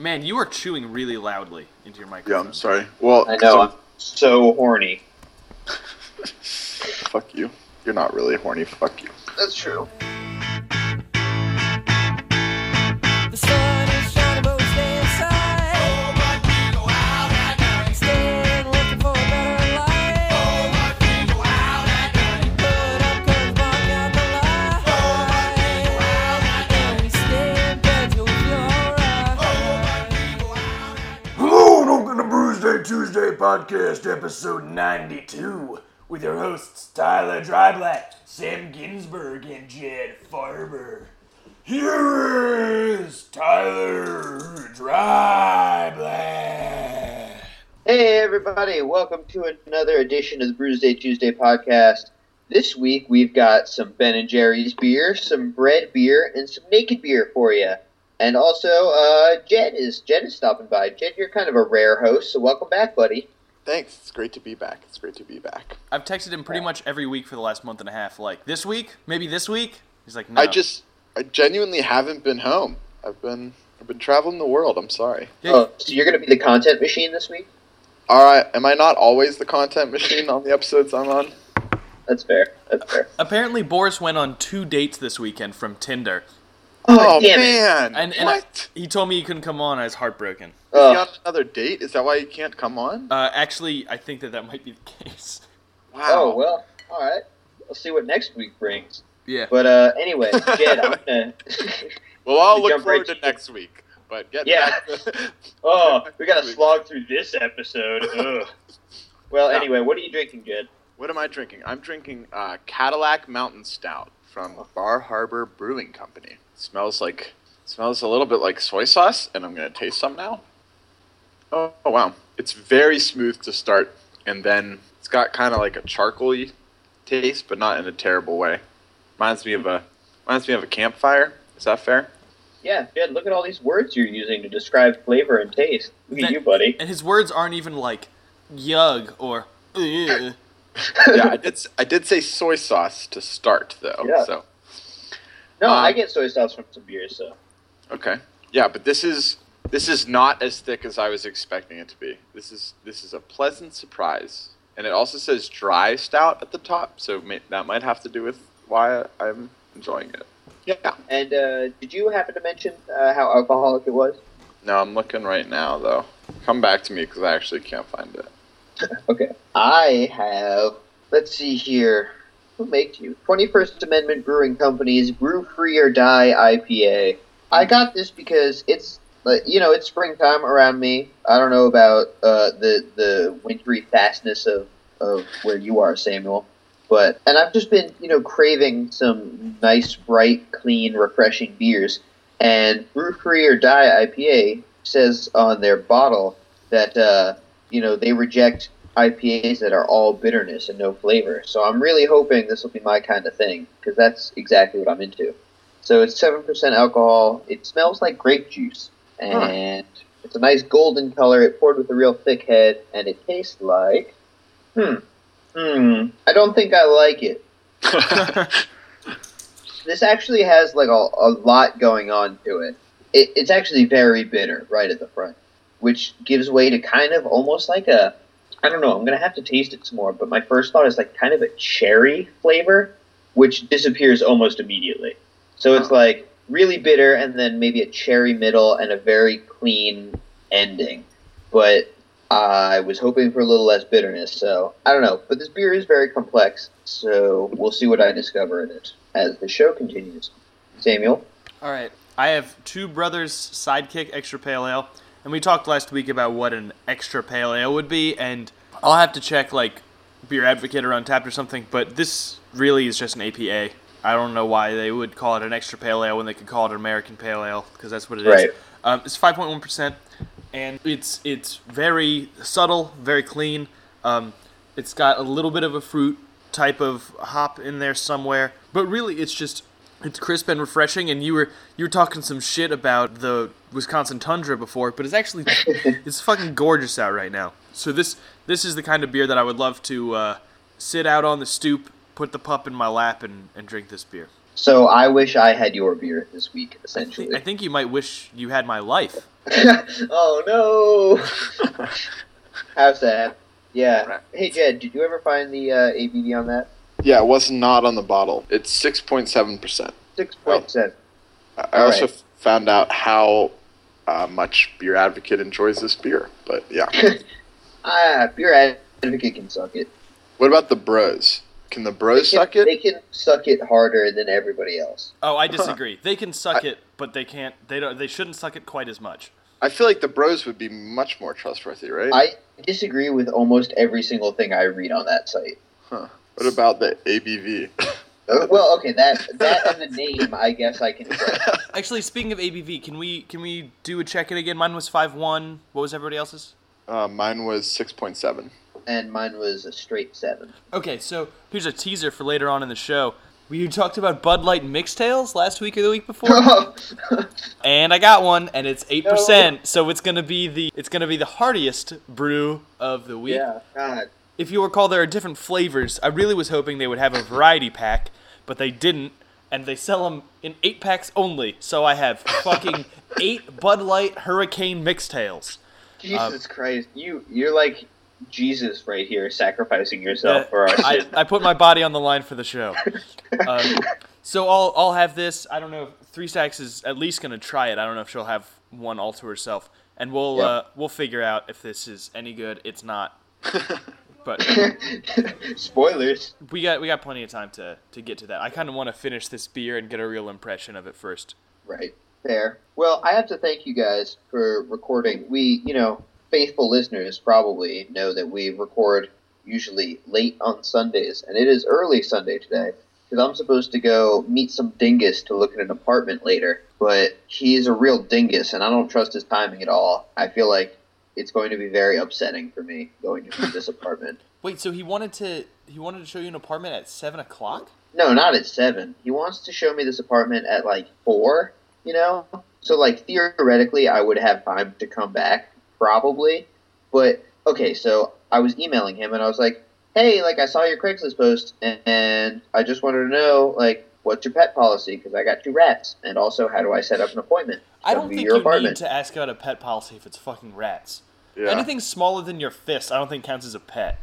Man, you are chewing really loudly into your microphone. Yeah. I'm sorry. Well, I know. I'm so horny. fuck you. You're not really horny. Fuck you. That's true. Podcast, episode 92, with your hosts Tyler Dryblack, Sam Ginsberg, and Jed Farber. Here is Tyler Dryblack. Hey, everybody. Welcome to another edition of the Brews Day Tuesday podcast. This week, we've got some Ben & Jerry's beer, some bread beer, and some naked beer for you. And also, uh, Jed is Jed is stopping by. Jed, you're kind of a rare host, so welcome back, buddy. Thanks. It's great to be back. It's great to be back. I've texted him pretty much every week for the last month and a half. Like this week, maybe this week. He's like, no. I just, I genuinely haven't been home. I've been, I've been traveling the world. I'm sorry. Yeah, Oh, so you're going to be the content machine this week? All right. Am I not always the content machine on the episodes I'm on? That's fair. That's fair. Apparently, Boris went on two dates this weekend from Tinder, Oh, damn man. and, and I- he told me he couldn't come on. I was heartbroken. Is he on another date? Is that why he can't come on? Uh, actually, I think that that might be the case. Wow. Oh, well, all right. We'll see what next week brings. Yeah. But uh, anyway, Jed, I'm going to. Well, I'll We look jump forward right to to- next week. But get Yeah. back Oh, we got to slog through this episode. Ugh. Well, Yeah. anyway, what are you drinking, Jed? What am I drinking? I'm drinking uh, Cadillac Mountain Stout from Bar Harbor Brewing Company. smells like smells a little bit like soy sauce, and I'm gonna taste some now. Oh, oh wow, it's very smooth to start, and then it's got kind of like a charcoaly taste, but not in a terrible way. Reminds me of a reminds me of a campfire. Is that fair? Yeah, Jed, look at all these words you're using to describe flavor and taste. Look at That- you, buddy. And his words aren't even like yug or ugh. Yeah, I did. s- I did say soy sauce to start though. Yeah. So No, um, I get soy sauce from some beers, so. Okay. Yeah, but this is this is not as thick as I was expecting it to be. This is this is a pleasant surprise, and it also says dry stout at the top, so may, that might have to do with why I'm enjoying it. Yeah. And uh, did you happen to mention uh, how alcoholic it was? No, I'm looking right now though. Come back to me because I actually can't find it. Okay. I have, let's see here. Who makes you? 21st Amendment Brewing Company's Brew Free or Die IPA. I got this because it's, like, you know, it's springtime around me. I don't know about uh, the the wintry fastness of, of where you are, Samuel. But and I've just been, you know, craving some nice, bright, clean, refreshing beers. And Brew Free or Die IPA says on their bottle that uh, you know they reject IPAs that are all bitterness and no flavor. So I'm really hoping this will be my kind of thing because that's exactly what I'm into. So it's seven percent alcohol. It smells like grape juice, and it's a nice golden color. It poured with a real thick head, and it tastes like hmm hmm. I don't think I like it. This actually has like a, a lot going on to it. it. It's actually very bitter right at the front, which gives way to kind of almost like a I don't know. I'm gonna have to taste it some more, but my first thought is like kind of a cherry flavor, which disappears almost immediately. So it's like really bitter, and then maybe a cherry middle and a very clean ending. But I was hoping for a little less bitterness, so I don't know. But this beer is very complex, so we'll see what I discover in it as the show continues. Samuel, All right. I have two brothers sidekick extra pale ale, and we talked last week about what an extra pale ale would be, and I'll have to check like Beer Advocate or Untappd or something. But this really is just an APA. I don't know why they would call it an extra pale ale when they could call it an American pale ale because that's what it is. Right. Um, it's five point one percent, and it's it's very subtle, very clean. Um, it's got a little bit of a fruit type of hop in there somewhere, but really it's just it's crisp and refreshing. And you were you were talking some shit about the Wisconsin tundra before, but it's actually it's fucking gorgeous out right now. So this this is the kind of beer that I would love to uh, sit out on the stoop, put the pup in my lap, and, and drink this beer. So I wish I had your beer this week, I think, essentially. I think you might wish you had my life. oh no! How sad. Yeah. Hey Jed, did you ever find the uh, ABV on that? Yeah, it was not on the bottle. It's six point seven percent. Six point seven. I All also right. found out how uh, much Beer Advocate enjoys this beer. But yeah, Ah, beer advocate can suck it. what about the Bros? Can the Bros can- suck it? They can suck it harder than everybody else. Oh, I disagree. They can suck it, but they can't. They don't. They shouldn't suck it quite as much. I feel like the Bros would be much more trustworthy, right? I disagree with almost every single thing I read on that site. What about the ABV? Uh, Well, okay, that that and the name, I guess I can. trust. Actually, speaking of ABV, can we can we do a check in again? Mine was five one. What was everybody else's? uh, mine was six point seven. And mine was a straight seven. Okay, so here's a teaser for later on in the show. We talked about Bud Light Mixxtails last week or the week before, and I got one, and it's eight percent. So it's gonna be the it's gonna be the heartiest brew of the week. yeah, God. If you recall, there are different flavors. I really was hoping they would have a variety pack, but they didn't, and they sell them in eight packs only. So I have fucking eight Bud Light Hurricane Mixxtails. Jesus Christ, you you're like Jesus right here, sacrificing yourself Uh, for our I. I put my body on the line for the show. Um, so I'll I'll have this. I don't know. if Three Stacks is at least gonna try it. I don't know if she'll have one all to herself, and we'll Yeah. uh, we'll figure out if this is any good. It's not, but Spoilers. we got we got plenty of time to to get to that. I kind of want to finish this beer and get a real impression of it first. Right. Fair. Well, I have to thank you guys for recording. We, you know, faithful listeners probably know that we record usually late on Sundays, and it is early Sunday today because I'm supposed to go meet some dingus to look at an apartment later. But he's a real dingus, and I don't trust his timing at all. I feel like it's going to be very upsetting for me going to this apartment. Wait, so he wanted to he wanted to show you an apartment at seven o'clock? No, not at seven. He wants to show me this apartment at like four. You know, so like theoretically, I would have time to come back probably. But okay, so I was emailing him and I was like, "Hey, like I saw your Craigslist post and, and I just wanted to know like what's your pet policy because I got two rats and also how do I set up an appointment?" To I don't think you apartment. need to ask about a pet policy if it's fucking rats. Yeah. Anything smaller than your fist, I don't think counts as a pet.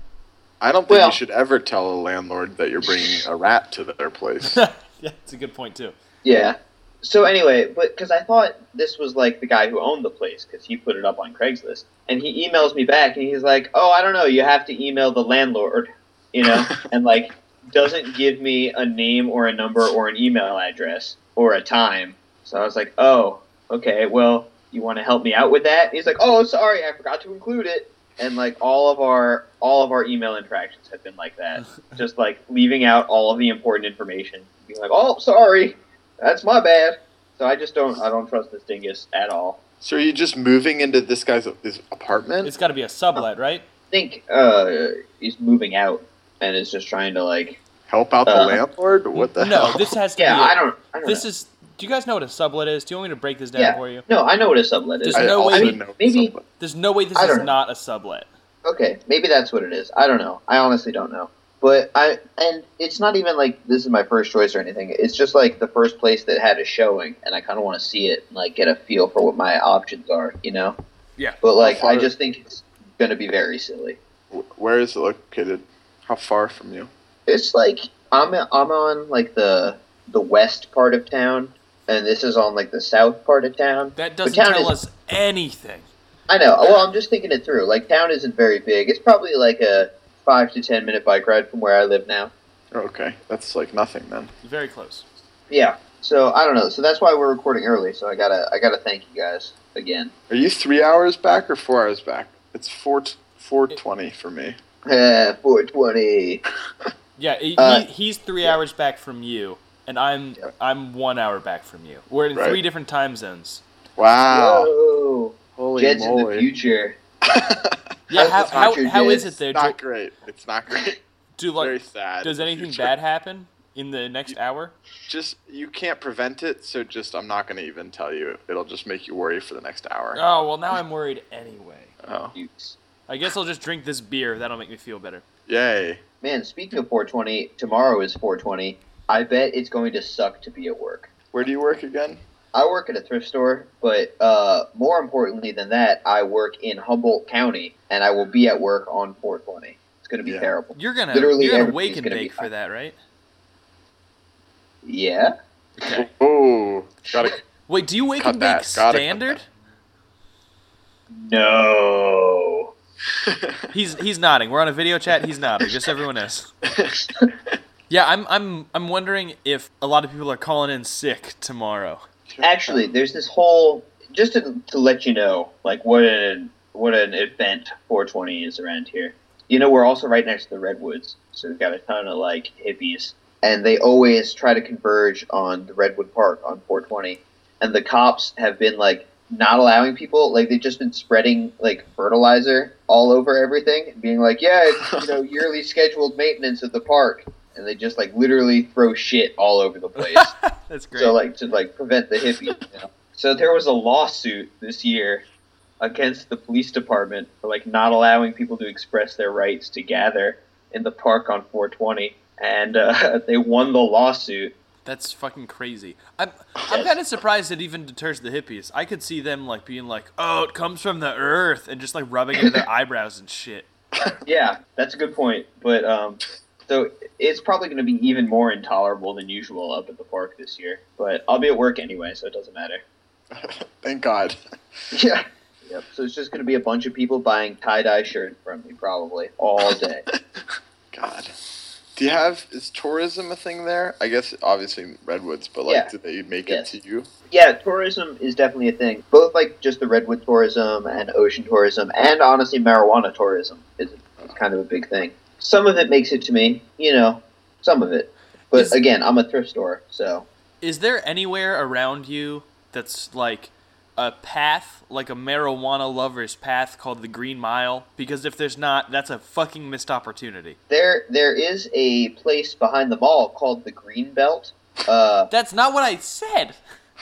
I don't think Well- you should ever tell a landlord that you're bringing a rat to their place. yeah, it's a good point too. Yeah. So anyway, but because I thought this was like the guy who owned the place because he put it up on Craigslist, and he emails me back and he's like, "Oh, I don't know. You have to email the landlord, you know," and like doesn't give me a name or a number or an email address or a time. So I was like, "Oh, okay. Well, you want to help me out with that?" He's like, "Oh, sorry, I forgot to include it." And like all of our all of our email interactions have been like that, just like leaving out all of the important information. Being like, "Oh, sorry." That's my bad. So I just don't I don't trust this dingus at all. so are you just moving into this guy's his apartment? It's got to be a sublet, right? I think uh, he's moving out and is just trying to like Help out the Uh, landlord? What the hell? No, hell? this has to yeah be. I a- don't I don't This know. is. Do you guys know what a sublet is? Do you want me to break this down Yeah. for you? no I know what a sublet is. There's I no also way- know maybe- something. There's no way this is don't know. not a sublet. Okay, maybe that's what it is. I don't know. I honestly don't know. But I and it's not even like this is my first choice or anything. It's just like the first place that had a showing, and I kind of want to see it and like get a feel for what my options are, you know. Yeah. But like, How I just think it's going to be very silly. Where is it located? How far from you? It's like I'm I'm on like the the west part of town, and this is on like the south part of town. That doesn't town tell us anything. I know. Well, I'm just thinking it through. Like town isn't very big. It's probably like a five to ten minute bike ride from where I live now. Oh, okay, that's like nothing then. Very close. Yeah. So I don't know. So that's why we're recording early. So I gotta I gotta thank you guys again. Are you three hours back or four hours back? It's four t- four twenty for me. Eh, 420. Yeah, he, Uh, he's three hours back from you, and I'm Yeah. I'm one hour back from you. We're in Right. three different time zones. Wow! Whoa. Holy Jed's in the moly! future. Yeah, how How's how, future, how Jed? is it there? It's not Do, great. It's not great. do Very sad. does anything bad happen in the next hour? Just you can't prevent it, so just I'm not gonna even tell you. It'll just make you worry for the next hour. Oh well, now I'm worried anyway. Oh, I guess I'll just drink this beer. That'll make me feel better. yay! Man, speaking of 420, tomorrow is 420. I bet it's going to suck to be at work. Where do you work again? I work at a thrift store, but uh, more importantly than that, I work in Humboldt County, and I will be at work on 420. It's going to be Yeah. terrible. You're gonna Literally you're gonna everything's wake and gonna be bake for that, right? Yeah. Okay. Oh, gotta. Wait, do you wake Cut and bake that. Standard? No. He's he's nodding. We're on a video chat. He's nodding. Just everyone knows. Yeah, I'm I'm I'm wondering if a lot of people are calling in sick tomorrow. Actually, there's this whole just to, to let you know, like what an what an event 420 is around here. You know, we're also right next to the redwoods, so we've got a ton of like hippies, and they always try to converge on the Redwood Park on 420, and the cops have been like not allowing people like they've just been spreading like fertilizer all over everything and being like yeah it's you know yearly scheduled maintenance of the park and they just like literally throw shit all over the place That's great. so like to like prevent the hippies. You know? So there was a lawsuit this year against the police department for like not allowing people to express their rights to gather in the park on 420, and uh, they won the lawsuit. That's fucking crazy. I'm I'm kind of surprised it even deters the hippies. I could see them like being like, "Oh, it comes from the earth," and just like rubbing it in their eyebrows and shit. Yeah, that's a good point. But um, so it's probably going to be even more intolerable than usual up at the park this year. But I'll be at work anyway, so it doesn't matter. Thank God. Yeah. Yep. So it's just going to be a bunch of people buying tie dye shirts from me probably all day. God. Do you have is tourism a thing there? I guess obviously redwoods, but like, Yeah. do they make Yes. it to you? Yeah, tourism is definitely a thing. Both like just the redwood tourism and ocean tourism, and honestly, marijuana tourism is, is kind of a big thing. Some of it makes it to me, you know, some of it. But Is- again, I'm a thrift store, so Is there anywhere around you that's like a path, like a marijuana lover's path called the Green Mile? Because if there's not, that's a fucking missed opportunity. there there is a place behind the mall called the Green Belt. Uh, That's not what I said.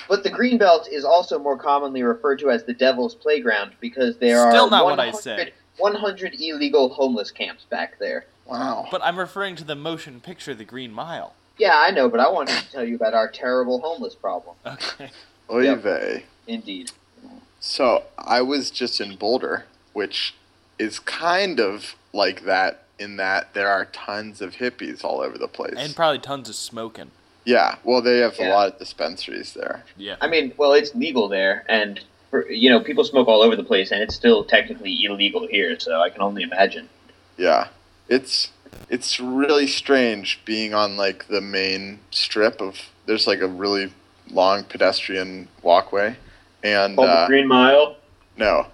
but the Green Belt is also more commonly referred to as the Devil's Playground because there are Still are not what I said. 100 illegal homeless camps back there. Wow. But I'm referring to the motion picture, The Green Mile. Yeah, I know, but I wanted to tell you about our terrible homeless problem. Okay. Oy Yep. vey. Indeed. So I was just in Boulder, which is kind of like that in that there are tons of hippies all over the place. And probably tons of smoking. yeah, well, they have a lot of dispensaries there. Yeah. I mean, well, it's legal there, and for, you know, people smoke all over the place, and it's still technically illegal here. So I can only imagine. Yeah, it's it's really strange being on like the main strip of. There's like a really long pedestrian walkway, and Called uh, the Green Mile. No.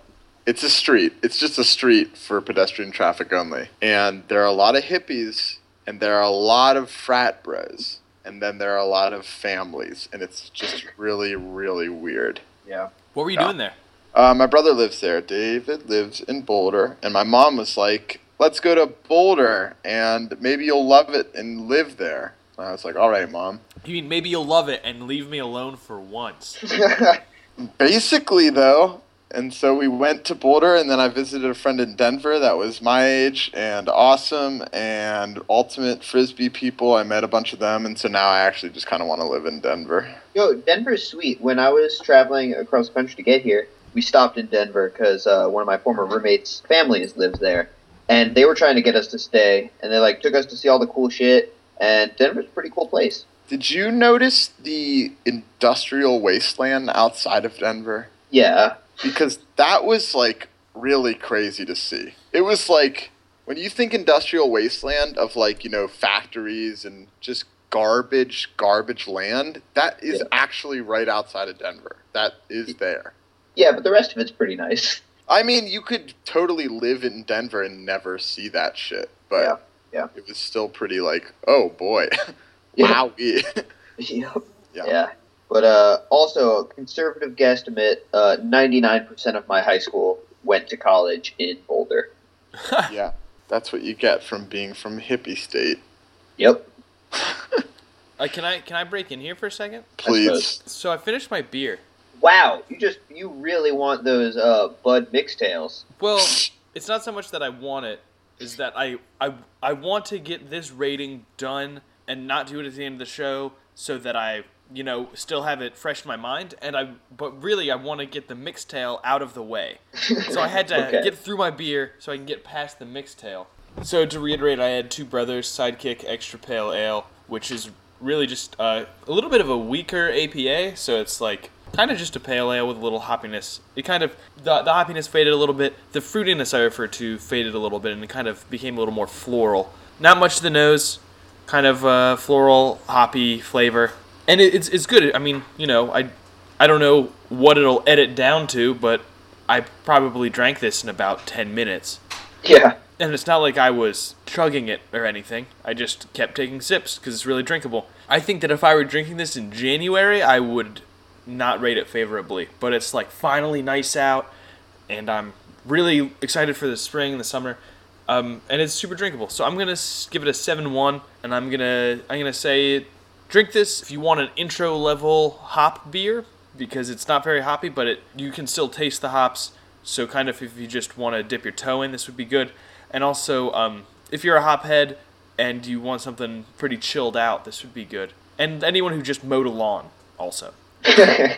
It's a street. It's just a street for pedestrian traffic only. And there are a lot of hippies and there are a lot of frat bros. And then there are a lot of families. And it's just really, really weird. Yeah. What were you doing there? Uh, my brother lives there. David lives in Boulder. And my mom was like, let's go to Boulder and maybe you'll love it and live there. And I was like, all right, mom. You mean maybe you'll love it and leave me alone for once? Basically, though. And so we went to Boulder, and then I visited a friend in Denver that was my age and awesome and ultimate frisbee people. I met a bunch of them, and so now I actually just kind of want to live in Denver. Yo, Denver's sweet. When I was traveling across the country to get here, we stopped in Denver because uh, one of my former roommates' families lives there, and they were trying to get us to stay, and they like took us to see all the cool shit. And Denver's a pretty cool place. Did you notice the industrial wasteland outside of Denver? Yeah. Because that was like really crazy to see. It was like when you think industrial wasteland of like, you know, factories and just garbage, garbage land, that is Yeah. actually right outside of Denver. That is there. Yeah, but the rest of it's pretty nice. I mean, you could totally live in Denver and never see that shit, but Yeah, yeah. it was still pretty like, oh boy, Yeah. Yeah. Yeah. But uh, also, a conservative guesstimate: uh, ninety-nine percent of my high school went to college in Boulder. yeah, that's what you get from being from hippie state. Yep. Uh, can I can I break in here for a second? Please. So I finished my beer. Wow, you just you really want those uh, Bud mixtails? Well, it's not so much that I want it, is that I I I want to get this rating done and not do it at the end of the show so that I, you know, still have it fresh in my mind. And I, but really, I want to get the mixtail out of the way. So I had to Okay. get through my beer so I can get past the mixtail. So to reiterate, I had two brothers sidekick extra pale ale, which is really just uh, a little bit of a weaker APA. So it's like kind of just a pale ale with a little hoppiness. It kind of the the hoppiness faded a little bit. The fruitiness I refer to faded a little bit, and it kind of became a little more floral. Not much to the nose, kind of uh, floral hoppy flavor, and it, it's it's good. I mean, you know, I I don't know what it'll edit down to, but I probably drank this in about ten minutes. Yeah. And it's not like I was chugging it or anything. I just kept taking sips because it's really drinkable. I think that if I were drinking this in January, I would not rate it favorably. But it's like finally nice out, and I'm really excited for the spring and the summer. Um, and it's super drinkable. So I'm gonna give it a seven one, and I'm gonna I'm gonna say drink this if you want an intro level hop beer because it's not very hoppy, but it you can still taste the hops. So kind of if you just want to dip your toe in, this would be good. And also, um, if you're a hophead and you want something pretty chilled out, this would be good. And anyone who just mowed a lawn, also.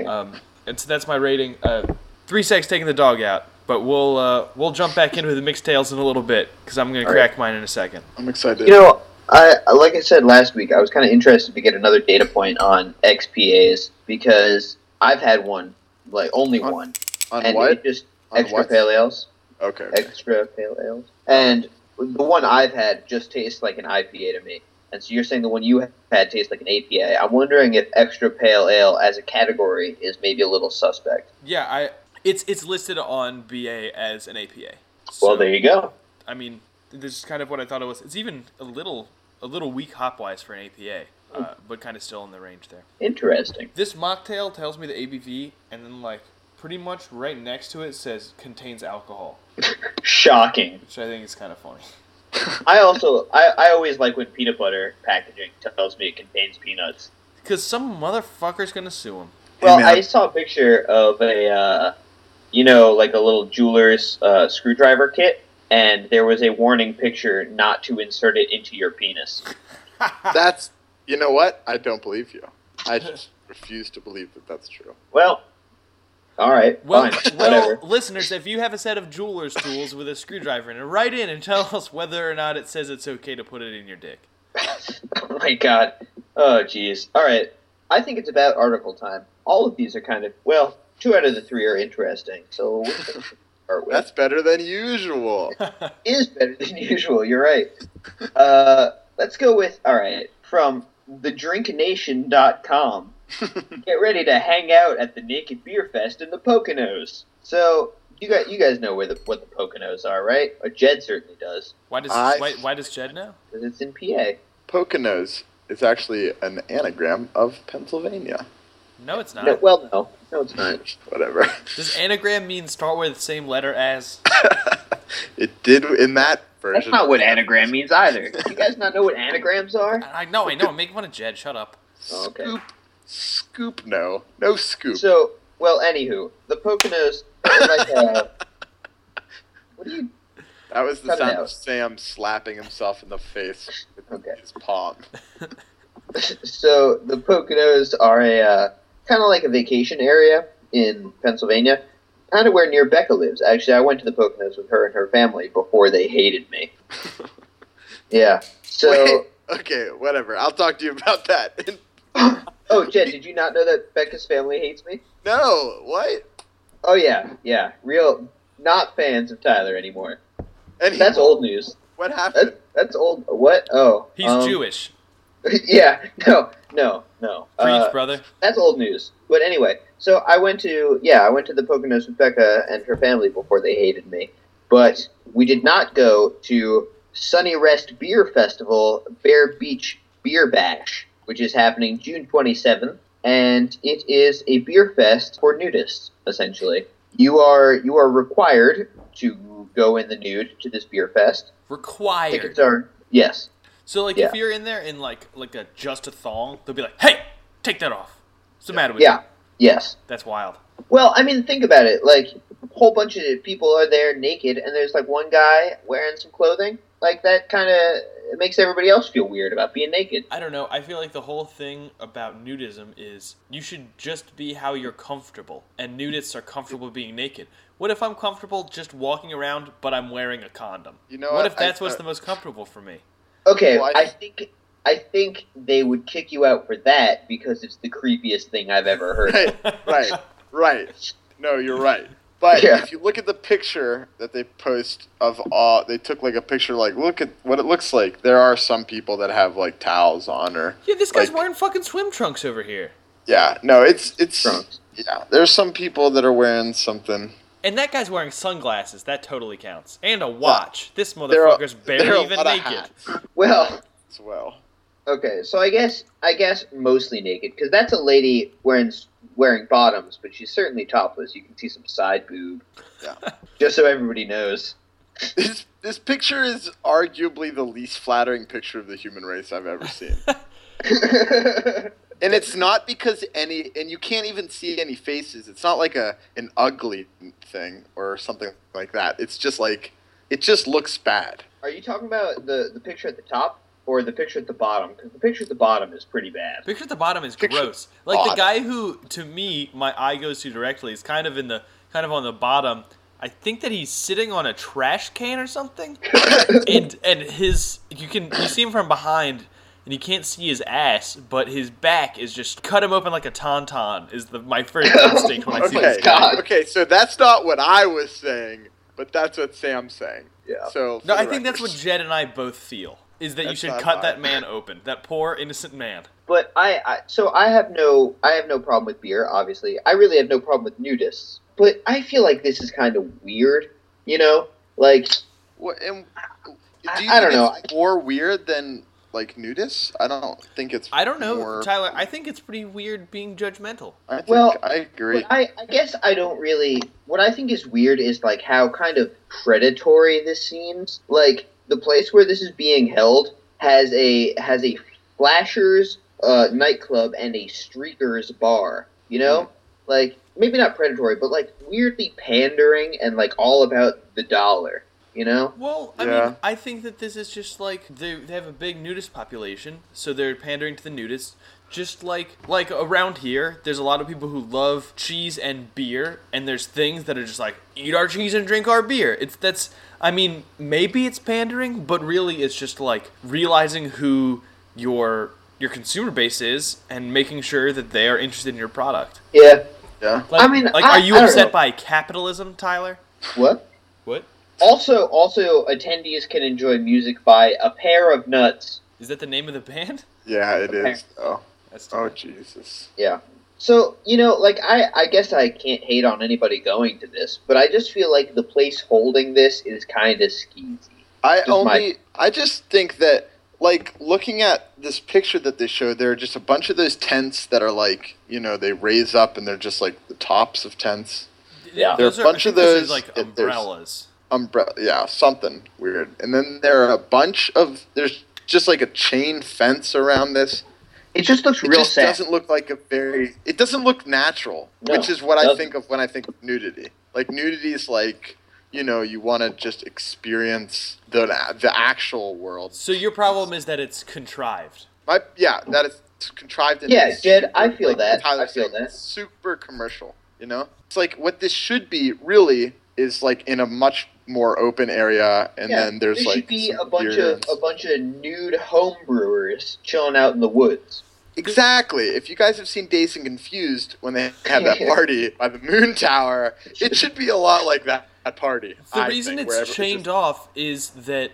Um, and so that's my rating. Uh, three secs taking the dog out, but we'll uh, we'll jump back into the mixed tails in a little bit because I'm gonna All crack mine in a second. I'm excited. You know, I like I said last week, I was kind of interested to get another data point on XPAs because I've had one, like only On one, on and what? it just On extra what? pale ales, Okay. okay. extra pale ales, and the one I've had just tastes like an IPA to me. And so you're saying the one you had tastes like an APA. I'm wondering if extra pale ale as a category is maybe a little suspect. Yeah, I it's it's listed on BA as an APA. Well, there you go. I mean, this is kind of what I thought it was. It's even a little a little weak hop wise for an APA, uh, but kind of still in the range there. Interesting. This mocktail tells me the ABV, and then like pretty much right next to it says contains alcohol, Shocking. which I think is kind of funny. I also I, I always like when peanut butter packaging tells me it contains peanuts. Because some motherfucker's gonna sue him. Well, man. I saw a picture of a, uh, you know, like a little jeweler's uh, screwdriver kit, and there was a warning picture not to insert it into your penis. That's you know what? I don't believe you. I just refuse to believe that that's true. Well, all right, Well, fine, well, whatever. listeners, if you have a set of jeweler's tools with a screwdriver in it, write in and tell us whether or not it says it's okay to put it in your dick. oh my god. Oh jeez. All right. I think it's about article time. All of these are kind of well, two out of the three are interesting. So we're gonna start with. That's better than usual. is better than usual. You're right. Uh, let's go with all right from thedrinknation.com. Get ready to hang out at the Naked Beer Fest in the Poconos. So you guys, you guys know where the what the Poconos are, right? Or Jed certainly does, Why does I- why, why does Jed know? because it's in PA. Poconos is actually an anagram of Pennsylvania. No, it's not. No, well, no, no, it's not. Whatever. Does anagram mean start with the same letter as? it did in that version. That's not what anagram means either. You guys not know what anagrams are? I know, I know. I'm making fun of Jed. Shut up. Oh, okay. Scoop. Scoop. No. No scoop. So, well, anywho, the Poconos are like a. What do you? that was the sound out. of Sam slapping himself in the face with Okay. his palm. so the Poconos are a uh, kind of like a vacation area in Pennsylvania, kind of where near Becca lives. Actually, I went to the Poconos with her and her family before they hated me. Yeah. So, Wait, okay, whatever. I'll talk to you about that. oh, Jen, did you not know that Becca's family hates me? no, what? Oh yeah, yeah, real not fans of Tyler anymore. And That's old news. What happened? That's that's old. What? Oh, He's um, Jewish. yeah. No. No. No. Preach, Uh, brother. that's old news. But anyway, so I went to yeah, I went to the Poconos with Becca and her family before they hated me. But we did not go to Sunny Rest Beer Festival, Bear Beach Beer Bash, which is happening June 27th, and it is a beer fest for nudists. Essentially, you are you are required to go in the nude to this beer fest. Required. Tickets are yes. So like Yeah. if you're in there in like like a just a thong, they'll be like, "Hey, take that off." What's the matter with Yeah. you? Yeah. Yes. That's wild. Well, I mean, think about it. Like, a whole bunch of people are there naked, and there's like one guy wearing some clothing. like that kind of makes everybody else feel weird about being naked. I don't know. I feel like the whole thing about nudism is you should just be how you're comfortable, and nudists are comfortable being naked. What if I'm comfortable just walking around, but I'm wearing a condom? You know what what? if that's I- what's uh, the most comfortable for me? Okay, Well, I- I think I think they would kick you out for that because it's the creepiest thing I've ever heard. Right, right, right. No, you're right. But Yeah. if you look at the picture that they post of all, they took like a picture, like look at what it looks like. There are some people that have like towels on, or Yeah, this guy's Like- wearing fucking swim trunks over here. yeah, no, it's it's Trunks. yeah. There's some people that are wearing something. And that guy's wearing sunglasses. That totally counts. And a watch. This There are, motherfucker's are barely even naked. Well, as well. okay, so I guess I guess mostly naked because that's a lady wearing wearing bottoms, but she's certainly topless. You can see some side boob. Yeah. Just so everybody knows. This this picture is arguably the least flattering picture of the human race I've ever seen. And it's not because any, and you can't even see any faces. It's not like a an ugly thing or something like that. It's just like it just looks bad. Are you talking about the the picture at the top or the picture at the bottom? Because the picture at the bottom is pretty bad. Picture at the bottom is Picture gross. Like the guy who, to me, my eye goes to directly is kind of in the kind of on the bottom. I think that he's sitting on a trash can or something, and and his you can you see him from behind, and you can't see his ass, but his back is just cut him open like a tauntaun. Is the my first instinct when I see Okay, this guy. Okay, so that's not what I was saying, but that's what Sam's saying. Yeah. So No, I the think that's what. Jed and I both feel. Is that you should cut mine. that man open, that poor innocent man. But I, I so I have no I have no problem with beer. Obviously, I really have no problem with nudists. But I feel like this is kind of weird. You know, like What, and, do you I- think I don't know. more weird than like nudists? I don't think it's. I don't know, more- Tyler. I think it's pretty weird being judgmental. I think, Well, I agree. I, I guess I don't really. What I think is weird is like how kind of predatory this seems. Like the place where this is being held has a has a flashers uh, nightclub and a streakers bar. You know, like maybe not predatory, but like weirdly pandering and like all about the dollar. You know? Well, I Yeah. mean, I think that this is just like they, they have a big nudist population, so they're pandering to the nudists. Just like like around here, there's a lot of people who love cheese and beer, and there's things that are just like eat our cheese and drink our beer. It's that's I mean, maybe it's pandering, but really it's just like realizing who your your consumer base is and making sure that they are interested in your product. Yeah. yeah. Like, I mean, like, I- are you I upset by capitalism, Tyler? What? What Also, also attendees can enjoy music by a pair of nuts. is that the name of the band? Yeah, it Okay. is. Oh, oh. Jesus. Yeah. So, you know, like I I guess I can't hate on anybody going to this, but I just feel like the place holding this is kind of skeezy. I Just only, my- I just think that, like, looking at this picture that they showed, there are just a bunch of those tents that are like, you know, they raise up and they're just like the tops of tents. Yeah. There are a bunch I of think those are like it- there's- umbrellas. Umbrella, yeah, something weird. And then there are a bunch of, there's just like a chain fence around this. It just looks It real just sad. doesn't look like a very, it doesn't look natural, No, which is what I think of when I think of nudity. Like, nudity is like, you know, you want to just experience the the actual world. So your problem is that it's contrived. My yeah, that is contrived. And Yeah, it's Jed, I feel like that. Tyler I feel said, that. Super commercial, you know. It's like what this should be really is like in a much more open area, and yeah, then there's there like should be some a bunch beer of a bunch of nude home brewers chilling out in the woods. Exactly. If you guys have seen Dazed and Confused when they had that party by the Moon Tower, it should be a lot like that, that party. The I reason think, it's everyone's chained just- off is that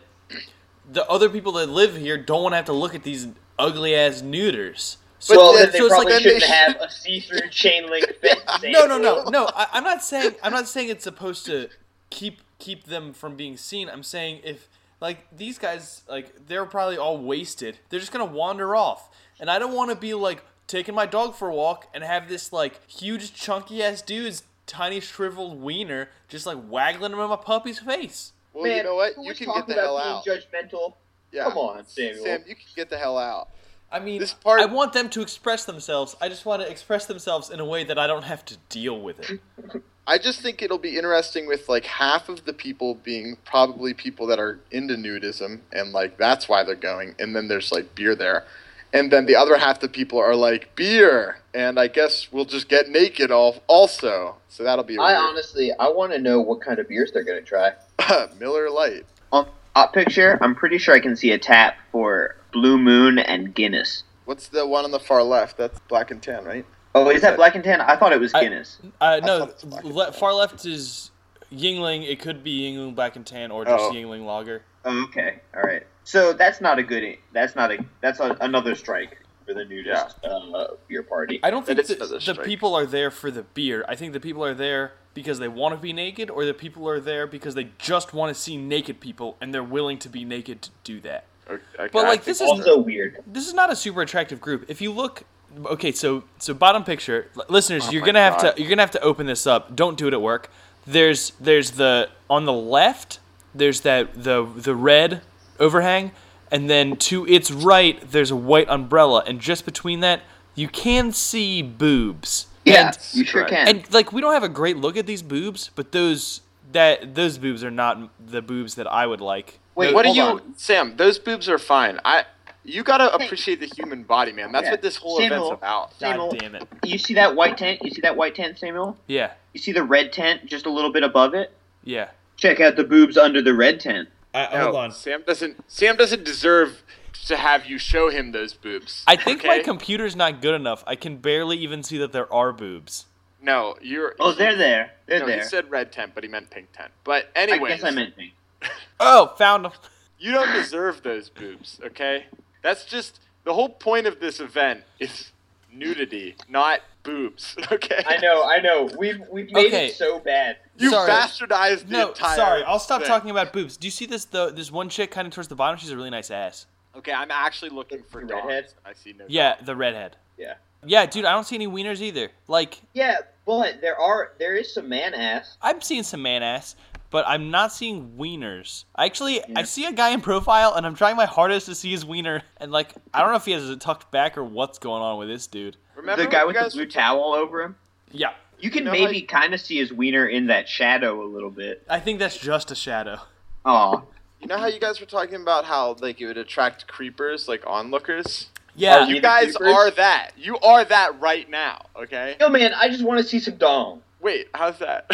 the other people that live here don't want to have to look at these ugly ass neuters. So, well, then- then they so it's probably like shouldn't they have a see-through chain link fence. no, no, no, no. I, I'm not saying I'm not saying it's supposed to keep keep them from being seen. I'm saying if like these guys like they're probably all wasted. They're just gonna wander off, and I don't want to be like taking my dog for a walk and have this like huge chunky ass dude's tiny shriveled wiener just like waggling him in my puppy's face. Well, Man, you know what? You can get talking the hell out. being judgmental. Yeah. Come on, Samuel. Sam, you can get the hell out. I mean, This part- I want them to express themselves. I just want to express themselves in a way that I don't have to deal with it. I just think it'll be interesting with like half of the people being probably people that are into nudism and like that's why they're going, and then there's like beer there, and then the other half the people are like beer, and I guess we'll just get naked all also. So that'll be I weird. honestly, I want to know what kind of beers they're gonna try. Miller Lite. On top picture, I'm pretty sure I can see a tap for Blue Moon and Guinness. What's the one on the far left? That's black and tan, right? Oh, is that Black and Tan? I thought it was I- Guinness. Uh, no, thought it was black and le- far left is Yuengling. It could be Yuengling Black and Tan or just Oh. Yuengling Lager. Oh, okay, all right. So that's not a good. That's not a. That's a, another strike for the nudist uh, beer party. I don't think That is the, another the people are there for the beer. I think the people are there because they want to be naked, or the people are there because they just want to see naked people and they're willing to be naked to do that. Okay, okay, But, like, this is- Also weird. This is not a super attractive group. If you look, okay, so so bottom picture, L- listeners, Oh you're gonna have to you're gonna have to open this up. Don't do it at work. There's there's the on the left. There's that the the red overhang, and then to its right there's a white umbrella, and just between that you can see boobs. Yeah, And- you sure correct. can. and like we don't have a great look at these boobs, but those that those boobs are not the boobs that I would like. Wait, Those- What do Hold you, Sam? Those boobs are fine. I, you gotta appreciate the human body, man. That's Yeah. what this whole Samuel. event's about. God damn it! you see that white tent? You see that white tent, Samuel? Yeah, You see the red tent just a little bit above it? yeah. Check out the boobs under the red tent. I, No, hold on. Sam doesn't. Sam doesn't deserve to have you show him those boobs. I think my computer's not good enough. I can barely even see that there are boobs. No, you're. Oh, they're there. They're no, there. he said red tent, but he meant pink tent. But anyway. I guess I meant pink. Oh, found them. you don't deserve those boobs. Okay, that's just the whole point of this event is nudity, not boobs. Okay. I know, I know. We've we've made Okay. it so bad. You Sorry. bastardized the No, entire. sorry. I'll stop thing. talking about boobs. Do you see this? The this one chick kind of towards the bottom. She's a really nice ass. Okay, I'm actually looking for The dogs. redhead? I see no. Yeah, the redhead. Yeah. Yeah, dude. I don't see any wieners either. Like Yeah, but there are there is some man ass. I'm seeing some man ass, but I'm not seeing wieners. Actually, I see a guy in profile, and I'm trying my hardest to see his wiener. And like, I don't know if he has it tucked back or what's going on with this dude. Remember the guy with you the blue towel over him. Yeah, You can know maybe kind of see his wiener in that shadow a little bit. I think that's just a shadow. Oh. You know how you guys were talking about how like it would attract creepers, like onlookers? Yeah, oh, you guys creepers? are that. You are that right now, okay? Yo, man, I just want to see some dong. Wait, how's that?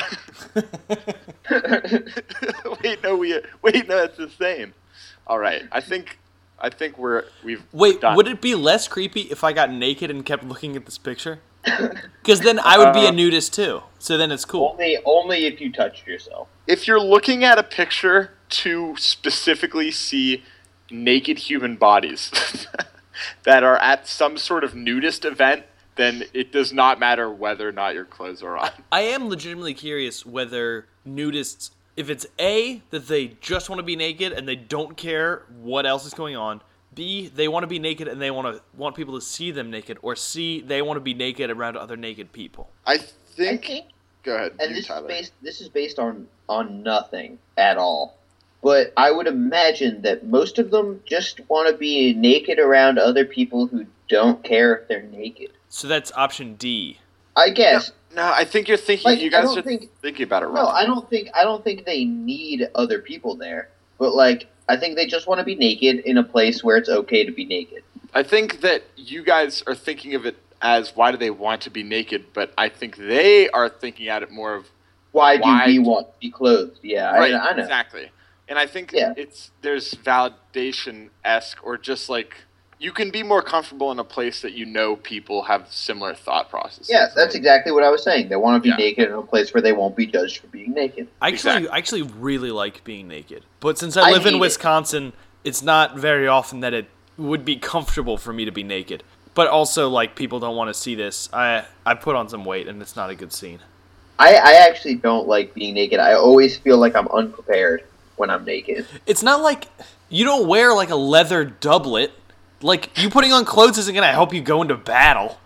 wait, no, we wait, no, it's the same. All right, I think, I think we're we've Wait, done. would it be less creepy if I got naked and kept looking at this picture? Because then I would be a Uh, nudist too. So then it's cool. only only if you touched yourself. if you're looking at a picture to specifically see naked human bodies that are at some sort of nudist event, then it does not matter whether or not your clothes are on. I am legitimately curious whether nudists, if it's A, that they just want to be naked and they don't care what else is going on, B, they want to be naked and they want to want people to see them naked, or C, they want to be naked around other naked people. I I think. think, Go ahead, and you, this is based this is based on on nothing at all. But I would imagine that most of them just want to be naked around other people who don't care if they're naked. So that's option D. I guess. No, I think you're thinking. Like, you guys are think- thinking about it wrong. No. I don't think I don't think they need other people there. But like I think they just want to be naked in a place where it's okay to be naked. I think that you guys are thinking of it as why do they want to be naked, but I think they are thinking at it more of Why, Why do we do- want to be clothed? Yeah, I- right, I, know. exactly. And I think Yeah. it's there's validation esque or just like you can be more comfortable in a place that you know people have similar thought processes. Yeah, that's exactly what I was saying. They want to be Yeah. naked in a place where they won't be judged for being naked. I actually, Exactly. I actually really like being naked, but since I I live hate in it. Wisconsin, it's not very often that it would be comfortable for me to be naked. But also, like people don't want to see this. I I put on some weight, and it's not a good scene. I, I actually don't like being naked. I always feel like I'm unprepared when I'm naked. It's not like you don't wear like a leather doublet. Like you putting on clothes isn't gonna help you go into battle.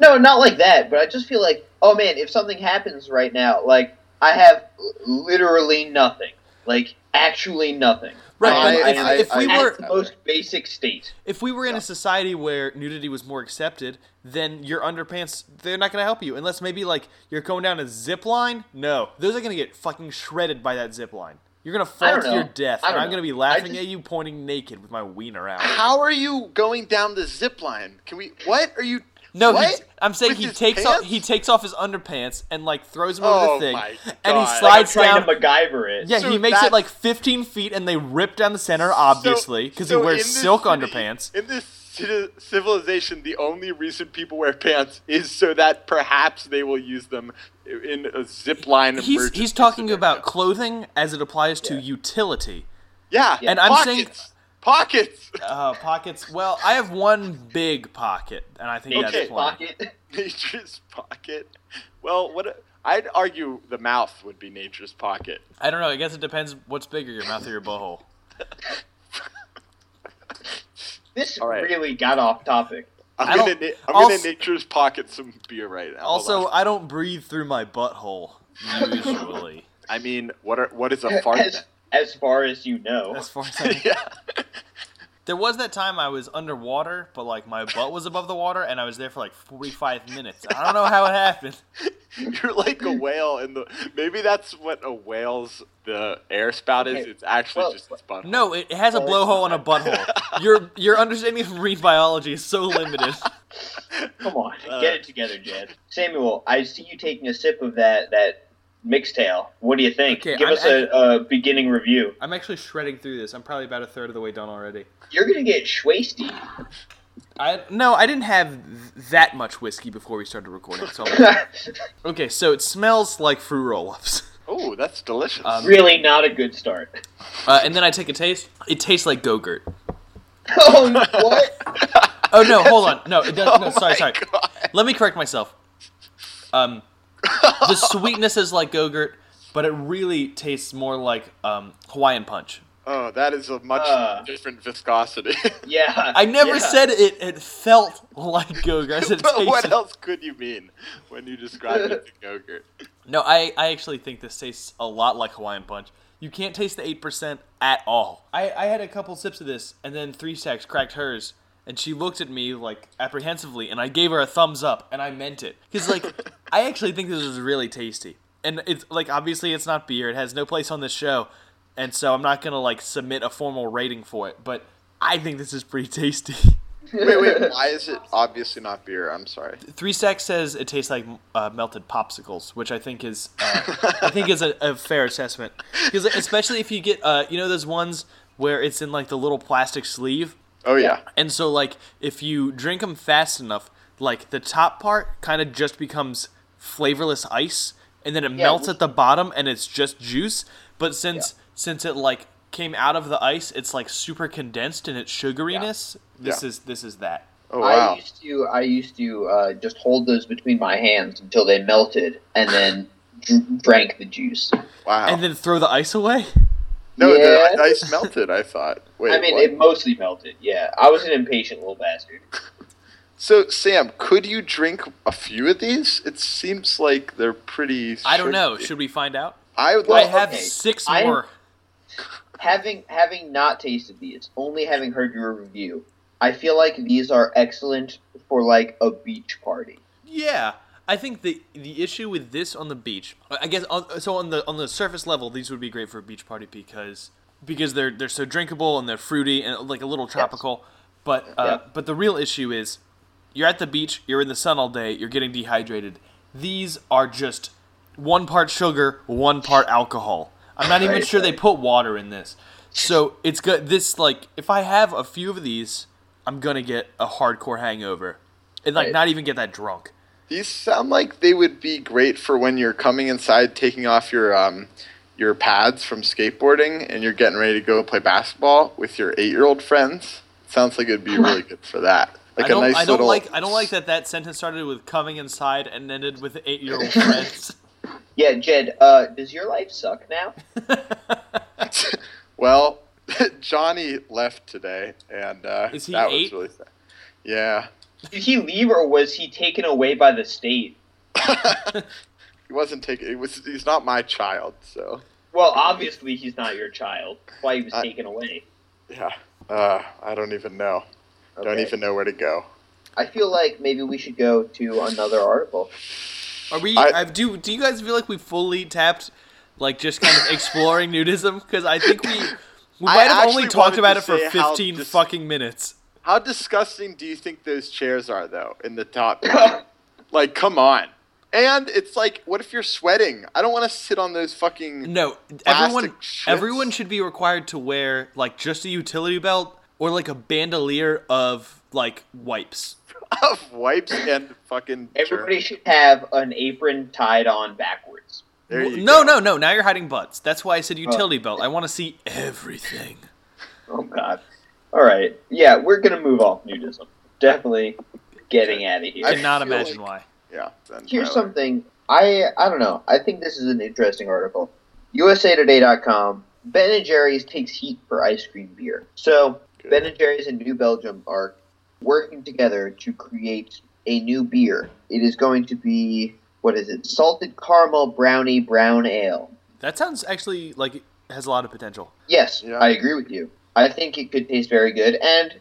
No, not like that, but I just feel like, oh man, if something happens right now, like I have literally nothing. Like actually nothing. Right, I, I if- am if we at were- the most basic state. If we were in a society where nudity was more accepted, then your underpants they're not gonna help you unless maybe like you're going down a zip line. No, those are gonna get fucking shredded by that zip line. You're gonna fall don't to your death, I and don't I'm gonna be laughing just- at you pointing naked with my wiener out. How are you going down the zip line? Can we? What are you? No, he. I'm saying With he his takes off he takes off his underpants and like throws them over Oh the thing, my and he God. Like slides trying down. to MacGyver it. yeah, So he makes it like 15 feet, and they rip down the center, obviously, because So- he wears silk city- underpants. In this ci- civilization, the only reason people wear pants is so that perhaps they will use them in a zip line He's emergency he's talking scenario. about clothing as it applies to Yeah. utility. yeah, And I'm saying- pockets, pockets. Uh, pockets. Well, I have one big pocket, and I think Okay, that's plenty. Pocket. nature's pocket. Well, what I'd argue the mouth would be nature's pocket. I don't know. I guess it depends what's bigger, your mouth or your butthole. This All right. really got off topic. I'm gonna don't- na- I'm also- gonna nature's pocket some beer right now. Also. I don't breathe through my butthole usually. I mean, what are what is a fart? As, as far as you know. as far as I yeah. There was that time I was underwater, but like my butt was above the water, and I was there for like 45 minutes. I don't know how it happened. You're like a whale in the. Maybe that's what a whale's the air spout is. Okay, It's actually well, just its butt. No, it, it has a blowhole and a butthole. Your your understanding of marine biology is so limited. Come on, Uh, get it together, Jed. Samuel, I see you taking a sip of that that Mixxtail. What do you think? Okay, Give I'm us a, a beginning review. I'm actually shredding through this. I'm probably about a third of the way done already. You're gonna get schwasty. I no, I didn't have th- that much whiskey before we started recording. So I'm- okay, so it smells like fruit roll-ups. Oh, that's delicious. Um, really not a good start. Uh, and then I take a taste. It tastes like Go-Gurt. Oh, what? Oh no, hold on. No, it does. No, Oh sorry, sorry. God. Let me correct myself. Um, the sweetness is like Go-Gurt, but it really tastes more like um, Hawaiian Punch. Oh, that is a much Uh. different viscosity. Yeah. I never yeah. said it. It felt like Go-Gurt. I said it but what else could you mean when you describe it to Go-Gurt? No, I, I actually think this tastes a lot like Hawaiian Punch. You can't taste the 8% at all. I, I had a couple sips of this, and then Three Stacks cracked hers, and she looked at me, like, apprehensively, and I gave her a thumbs up, and I meant it. Because, like, I actually think this is really tasty. And it's, like, obviously it's not beer, it has no place on this show, and so I'm not gonna, like, submit a formal rating for it, but I think this is pretty tasty. Wait, wait. Why is it obviously not beer? I'm sorry. Three Stacks says it tastes like uh, melted popsicles, which I think is uh, I think is a, a fair assessment. Because especially if you get uh, you know those ones where it's in like the little plastic sleeve, Oh yeah. and so like if you drink them fast enough, like the top part kind of just becomes flavorless ice, and then it melts at the bottom and it's just juice. But since since it like came out of the ice, it's like super condensed in its sugariness. This Yeah. is this is that. Oh I used to I used to uh, just hold those between my hands until they melted, and then drank the juice. Wow. And then throw the ice away. No, Yeah. the ice melted. I thought. Wait. I mean, what? it mostly melted. Yeah, I was an impatient little bastard. So Sam, could you drink a few of these? It seems like they're pretty. I don't know. Should we find out? I would I like. have okay. six I- more. Having having not tasted these, only having heard your review, I feel like these are excellent for like a beach party. Yeah, I think the the issue with this on the beach, I guess, on, so on the on the surface level, these would be great for a beach party because because they're they're so drinkable and they're fruity and like a little tropical. But uh, Yeah. but the real issue is, you're at the beach, you're in the sun all day, you're getting dehydrated. These are just one part sugar, one part alcohol. I'm not even Right, sure they put water in this. So it's good. This like if I have a few of these, I'm gonna get a hardcore hangover, and like Right. not even get that drunk. These sound like they would be great for when you're coming inside, taking off your um, your pads from skateboarding, and you're getting ready to go play basketball with your eight-year-old friends. Sounds like it'd be really good for that. Like I don't, a nice I don't little. like I don't like that that sentence started with coming inside and ended with eight year old friends. Yeah, Jed, uh, does your life suck now? well, Johnny left today, and uh, Is he that eight? was really sad. Yeah, Did he leave or was he taken away by the state? he wasn't taken. It was. He's not my child, so Well, obviously he's not your child. That's why he was I- taken away. Yeah. Uh, I don't even know. Don't even know where to go. I feel like maybe we should go to another article. Are we? I- I, do. Do you guys feel like we fully tapped, like just kind of exploring nudism? Because I think we we I might have only talked about it for say how fifteen dis- fucking minutes. How disgusting do you think those chairs are, though, in the top? like, come on. And it's like, what if you're sweating? I don't want to sit on those fucking. No, everyone shits. everyone should be required to wear like just a utility belt or like a bandolier of like wipes. of wipes and fucking. Everybody should have an apron tied on backwards. There you no, go. no, no. Now you're hiding butts. That's why I said utility belt. I want to see everything. Oh God. All right. Yeah, we're gonna move off nudism. Definitely getting out of here. I Cannot imagine like- why. Yeah. Here's Tyler. something I I don't know. I think this is an interesting article. USAToday.com. Ben and Jerry's takes heat for ice cream beer. So Good. Ben and Jerry's in New Belgium are working together to create a new beer. It is going to be what is it? Salted caramel brownie brown ale. That sounds actually like it has a lot of potential. Yes, Yeah. I agree with you. I think it could taste very good. And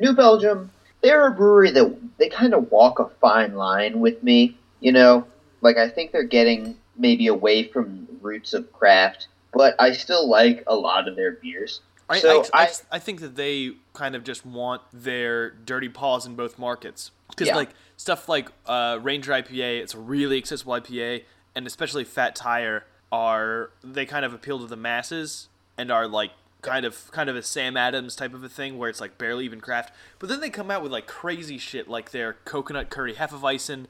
New Belgium, they're a brewery that they kind of walk a fine line with me. You know, like I think they're getting maybe away from roots of craft, but I still like a lot of their beers. I, So I, I, I- think that they kind of just want their dirty paws in both markets because Yeah. like stuff like uh, Ranger IPA, it's a really accessible IPA, and especially Fat Tire are they kind of appeal to the masses and are like kind of kind of a Sam Adams type of a thing where it's like barely even craft. But then they come out with like crazy shit like their coconut curry hefeweizen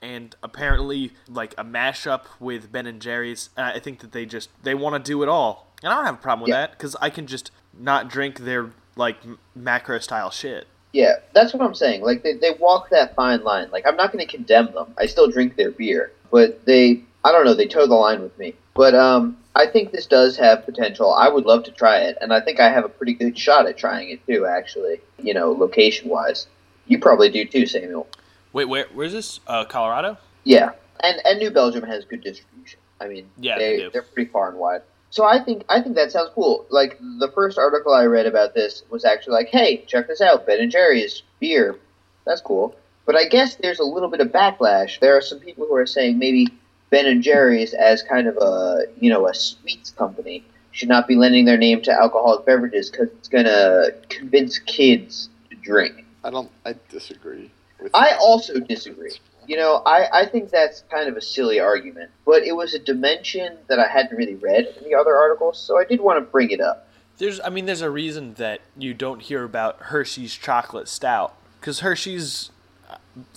and apparently like a mashup with Ben and Jerry's. Uh, I think that they just they want to do it all, and I don't have a problem with Yeah. that because I can just not drink their like m- macro style shit. Yeah, that's what I'm saying. Like they, they walk that fine line. Like I'm not going to condemn them. I still drink their beer, but they I don't know, they toe the line with me. But um I think this does have potential. I would love to try it, and I think I have a pretty good shot at trying it too actually, you know, location wise. You probably do too, Samuel. Wait, where where's this? Uh, Colorado? Yeah. And and New Belgium has good distribution. I mean, Yeah, they, they do. they're pretty far and wide. So I think I think that sounds cool. Like the first article I read about this was actually like, "Hey, check this out, Ben and Jerry's beer. That's cool." But I guess there's a little bit of backlash. There are some people who are saying maybe Ben and Jerry's as kind of a you know a sweets company should not be lending their name to alcoholic beverages because it's gonna convince kids to drink. I don't. I disagree. With I also disagree. You know, I, I think that's kind of a silly argument, but it was a dimension that I hadn't really read in the other articles, so I did want to bring it up. There's, I mean, there's a reason that you don't hear about Hershey's chocolate stout because Hershey's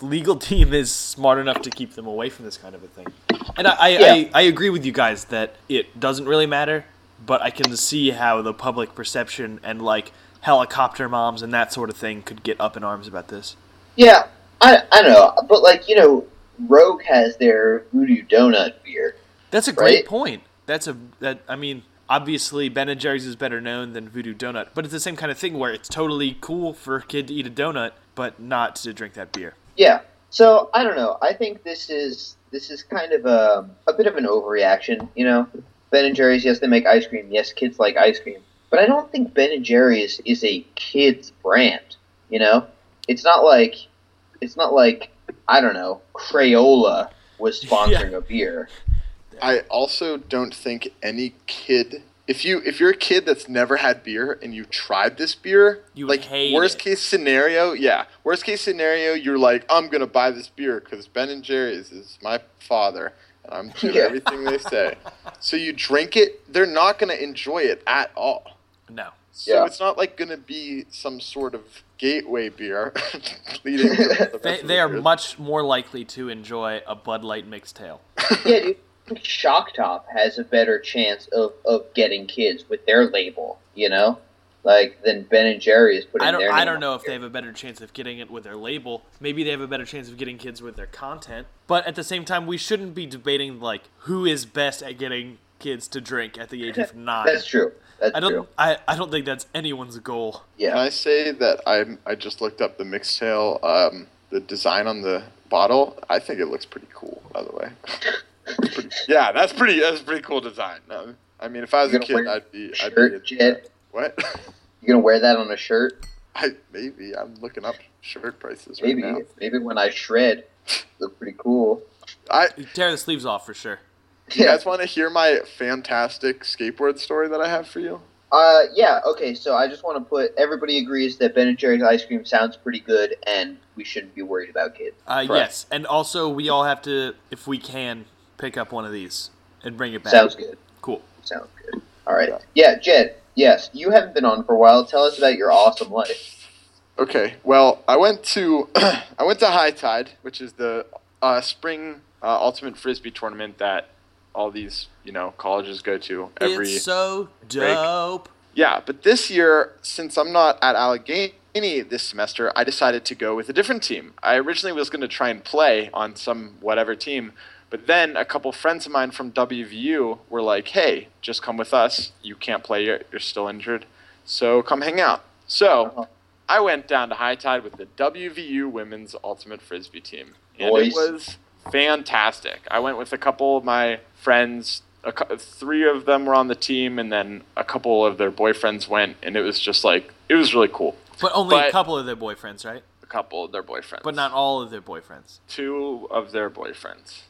legal team is smart enough to keep them away from this kind of a thing. And I, I, Yeah. I, I agree with you guys that it doesn't really matter, but I can see how the public perception and like helicopter moms and that sort of thing could get up in arms about this. Yeah, I, I know, but like, you know, Rogue has their Voodoo Doughnut beer. That's a great Right? point. That's a that I mean, obviously Ben and Jerry's is better known than Voodoo Doughnut, but it's the same kind of thing where it's totally cool for a kid to eat a donut, but not to drink that beer. Yeah, so I don't know. I think this is this is kind of a, a bit of an overreaction, you know. Ben and Jerry's, yes, they make ice cream. Yes, kids like ice cream. But I don't think Ben and Jerry's is a kids brand, you know? It's not like it's not like I don't know, Crayola was sponsoring a beer. I also don't think any kid. If you if you're a kid that's never had beer and you tried this beer, You would like hate worst it. case scenario, yeah, worst case scenario, you're like, I'm gonna buy this beer because Ben and Jerry's is my father, and I'm doing Yeah. everything they say. So you drink it, they're not gonna enjoy it at all. No. So Yeah. it's not like gonna be some sort of gateway beer leading the They, they the are beers. much more likely to enjoy a Bud Light Mixxtail. yeah, dude. I think Shock Top has a better chance of, of getting kids with their label, you know? Like than Ben and Jerry's putting I don't their I don't on know if beer. they have a better chance of getting it with their label. Maybe they have a better chance of getting kids with their content. But at the same time, we shouldn't be debating like who is best at getting kids to drink at the age of nine. That's true. That's I don't true. I, I don't think that's anyone's goal. Yeah. Can I say that I I just looked up the Mixxtail, um, the design on the bottle. I think it looks pretty cool. By the way, It's pretty- yeah, that's pretty. That's a pretty cool design. No, I mean, if I was a kid, I'd be. I'd shirt, be Jed? What? You gonna wear that on a shirt? I maybe I'm looking up shirt prices right now. Maybe when I shred, look pretty cool. I You tear the sleeves off for sure. do you guys want to hear my fantastic skateboard story that I have for you? Uh, yeah. Okay. So I just want to put everybody agrees that Ben and Jerry's ice cream sounds pretty good, and we shouldn't be worried about kids. Uh, Correct. yes, and also we all have to, if we can, pick up one of these and bring it back. Sounds good. cool. Sounds good. All right. Yeah, Jed. Yes, you haven't been on for a while. Tell us about your awesome life. Okay, well, I went to I went to High Tide, which is the uh, spring uh, ultimate frisbee tournament that all these you know colleges go to every. it's so dope. Yeah, but this year, since I'm not at Allegheny this semester, I decided to go with a different team. I originally was going to try and play on some whatever team, but then a couple friends of mine from WVU were like, "Hey, just come with us. You can't play. You're, you're still injured, so come hang out." So. Uh-huh. I went down to High Tide with the WVU women's ultimate frisbee team, and Nice. it was fantastic. I went with a couple of my friends. A, three of them were on the team, and then a couple of their boyfriends went, and it was just like it was really cool. But only a couple of their boyfriends, right? A couple of their boyfriends, But not all of their boyfriends. two of their boyfriends.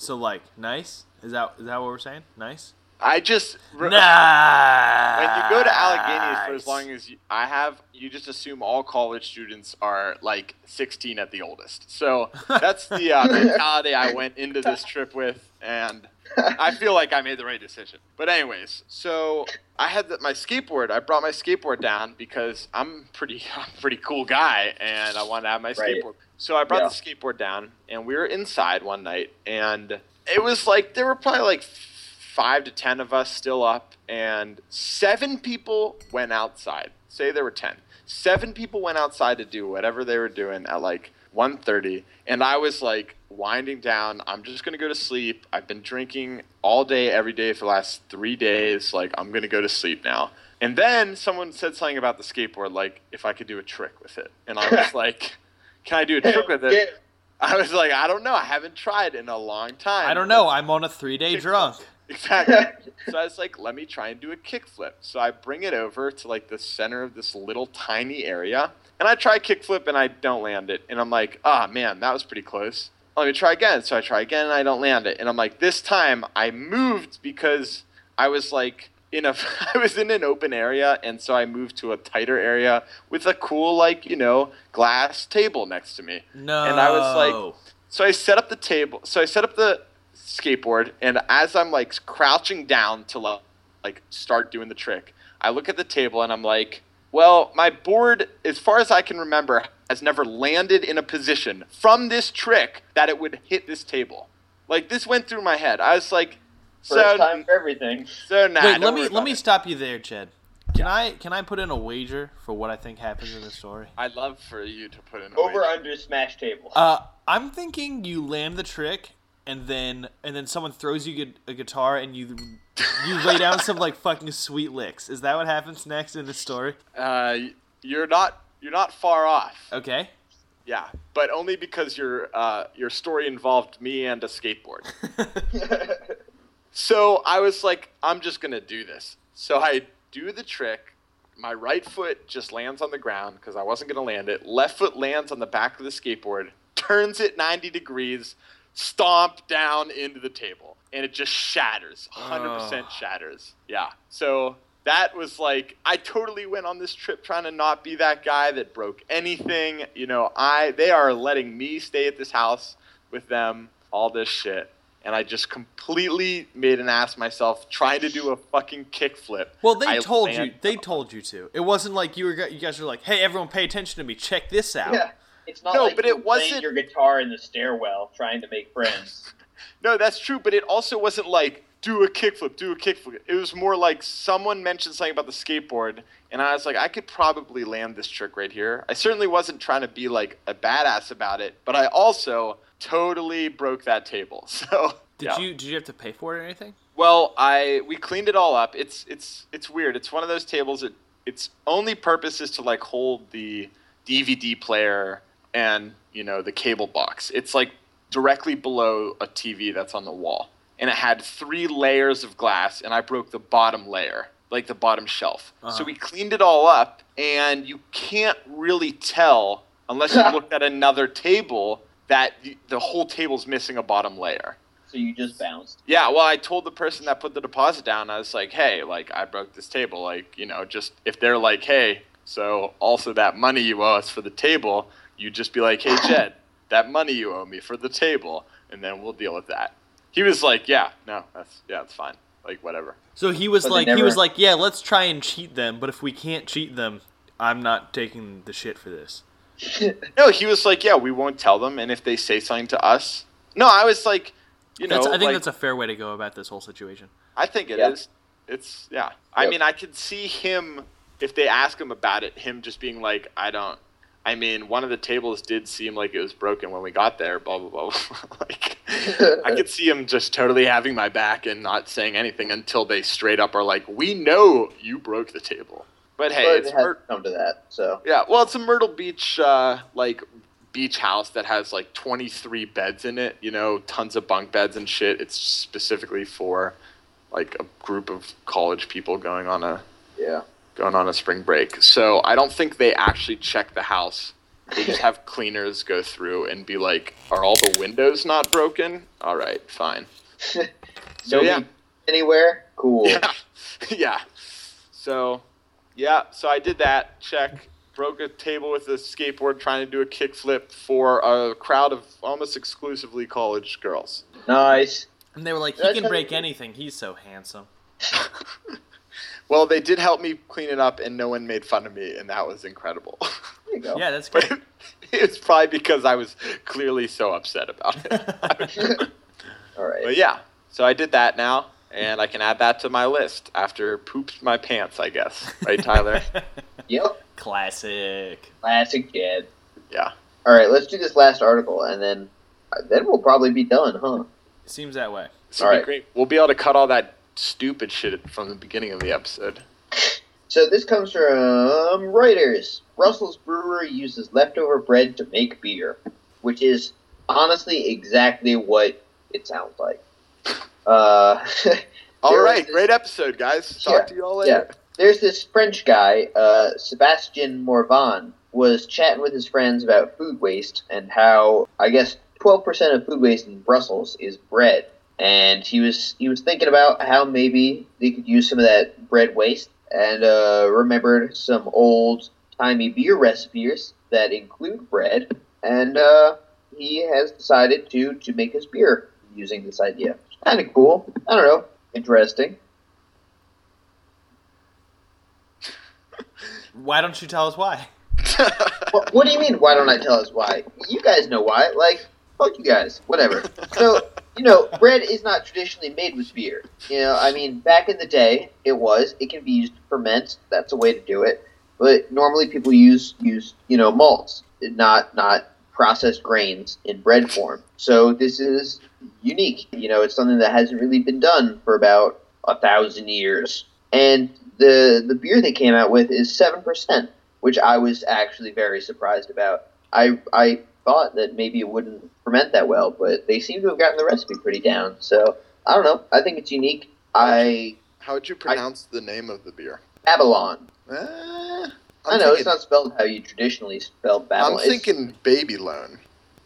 So like, nice. Is that is that what we're saying? Nice. I just Nice. when you go to Allegheny for as long as you, I have, you just assume all college students are like 16 at the oldest. So that's the uh, mentality I went into this trip with, and I feel like I made the right decision. But anyways, so I had the, my skateboard. I brought my skateboard down because I'm pretty, I'm a pretty cool guy, and I wanted to have my Right. skateboard. So I brought Yeah. the skateboard down, and we were inside one night, and it was like there were probably like five to ten of us still up, and seven people went outside. Say there were ten. Seven people went outside to do whatever they were doing at like 1.30 and i was like winding down i'm just going to go to sleep i've been drinking all day every day for the last three days like i'm going to go to sleep now and then someone said something about the skateboard like if i could do a trick with it and i was like can i do a trick with it i was like i don't know i haven't tried in a long time I don't know. I'm on a three day drunk. Exactly. so I was like, let me try and do a kickflip. So I bring it over to like the center of this little tiny area, and I try kickflip and I don't land it. And I'm like, ah, man, that was pretty close. Let me try again. So I try again and I don't land it. And I'm like, this time I moved because I was like in a I was in an open area, and so I moved to a tighter area with a cool like you know glass table next to me. No. And I was like, so I set up the table. So I set up the skateboard, and as I'm like crouching down to like start doing the trick, I look at the table and I'm like, well, my board, as far as I can remember, has never landed in a position from this trick that it would hit this table. Like this went through my head. I was like, so First time for everything. so nah. Wait, let me about let me it. stop you there, Chad. Can I can I put in a wager for what I think happens in the story? I'd love for you to put in a Over wager. under smash table. Uh, I'm thinking you land the trick, and then and then someone throws you a guitar, and you you lay down some like fucking sweet licks. Is that what happens next in the story? Uh, you're not you're not far off. Okay. Yeah, but only because your uh, your story involved me and a skateboard. So I was like, I'm just gonna do this. So I do the trick. My right foot just lands on the ground because I wasn't gonna land it. Left foot lands on the back of the skateboard, turns it 90 degrees, stomp down into the table, and it just shatters. 100% Oh. shatters. Yeah. So that was like I totally went on this trip trying to not be that guy that broke anything. You know, I they are letting me stay at this house with them, all this shit. And I just completely made an ass myself trying to do a fucking kickflip. Well, they I told you. They told you to. It wasn't like you were. You guys were like, "Hey, everyone, pay attention to me. Check this out." yeah. It's not No, like but you it wasn't- your guitar in the stairwell trying to make friends. No, that's true, but it also wasn't like do a kickflip, do a kickflip. It was more like someone mentioned something about the skateboard, and I was like, I could probably land this trick right here. I certainly wasn't trying to be like a badass about it, but I also totally broke that table. So Did yeah. you did you have to pay for it or anything? Well, I we cleaned it all up. It's it's it's weird. It's one of those tables that its only purpose is to like hold the DVD player and you know the cable box. It's like directly below a TV that's on the wall, and it had three layers of glass, and I broke the bottom layer, like the bottom shelf. So Uh-huh. we cleaned it all up, and you can't really tell unless you looked at another table that the, the whole table's missing a bottom layer. So you just bounced. Yeah, well, I told the person that put the deposit down, I was like, hey, like, I broke this table. Like, you know, just if they're like, hey, so also that money you owe us for the table, you just be like, hey, Jed, that money you owe me for the table, and then we'll deal with that. He was like, yeah, no, that's, yeah, it's fine. Like, whatever. So he was But they like, he was like, yeah, let's try and cheat them, but if we can't cheat them, I'm not taking the shit for this. No, he was like, yeah, we won't tell them, and if they say something to us. No, I was like, you know, That's, I think like, that's a fair way to go about this whole situation. I think it is. Yeah. It's yeah. I mean, I could see him if they ask him about it, him just being like, I don't. I mean, one of the tables did seem like it was broken when we got there. Blah blah blah. like, I could see him just totally having my back and not saying anything until they straight up are like, "We know you broke the table." But hey, but it's it Myr- come to that. So yeah. Well, it's a Myrtle Beach uh, like beach house that has like 23 beds in it. You know, tons of bunk beds and shit. It's specifically for like a group of college people going on a yeah. Going on a spring break. So I don't think they actually check the house. They just have cleaners go through and be like, "Are all the windows not broken? All right, fine." So Nobody yeah, anywhere? Cool. yeah, yeah. So yeah, so I did that. Check. Broke a table with a skateboard trying to do a kickflip for a crowd of almost exclusively college girls. Nice. And they were like, he That's can break anything. He's so handsome. Well, they did help me clean it up, and no one made fun of me, and that was incredible. There you go. Yeah, that's But good. it's probably because I was clearly so upset about it. All right. but yeah, so I did that now, and I can add that to my list after pooped my pants, I guess. Right, Tyler? Yep. Classic. Classic Jed. yeah. All right, let's do this last article, and then uh, then we'll probably be done, huh? Seems that way. This will Alright. great. We'll be able to cut all that stupid shit from the beginning of the episode. So this comes from Reuters. Brussels brewery uses leftover bread to make beer, which is honestly exactly what it sounds like. Uh, All right, is- great episode, guys. Talk Yeah, to you all later. Yeah. there's this French guy, uh, Sebastien Morvan, was chatting with his friends about food waste and how I guess 12% of food waste in Brussels is bread. And he was he was thinking about how maybe they could use some of that bread waste, and uh, remembered some old timey beer recipes that include bread. And uh, he has decided to to make his beer using this idea. Kind of cool. I don't know. Interesting. Why don't you tell us why? What, what do you mean? Why don't I tell us why? You guys know why. Like, fuck you guys. Whatever. So, you know, bread is not traditionally made with beer. You know, I mean, back in the day, it was. It can be used to ferment. That's a way to do it. But normally, people use use you know malts, not not processed grains in bread form. So this is unique. You know, it's something that hasn't really been done for about a thousand years. And the the beer they came out with is seven percent which I was actually very surprised about. I I thought that maybe it wouldn't ferment that well, but they seem to have gotten the recipe pretty down. So I don't know. I think it's unique. I How would you pronounce the name of the beer? Babylon. Eh, i know thinking, it's not spelled how you traditionally spell Babylon. I'm It's- thinking Baby Loan.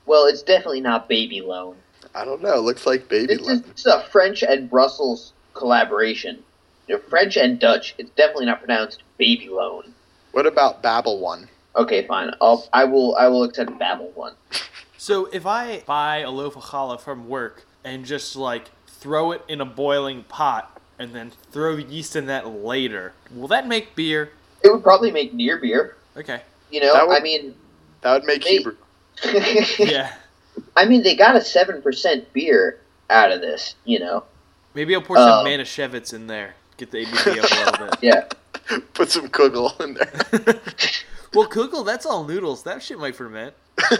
well, it's definitely not Baby Loan. I don't know. It looks like Baby This is, Loan. this is a French and Brussels collaboration. Know, French and Dutch. It's definitely not pronounced Baby Loan. What about Babel One? Okay, fine. I'll I will I will accept Babel one. So if I buy a loaf of challah from work and just like throw it in a boiling pot and then throw yeast in that later, will that make beer? It would probably make near beer. Okay. You know, would- I mean, That would make Hey. Hebrew. Yeah. I mean, they got a seven percent beer out of this. You know, Maybe I'll pour some Uh, Manischewitz in there. Get the ABV up a little bit. yeah. Put some kugel in there. Well, Kugel, that's all noodles. That shit might ferment.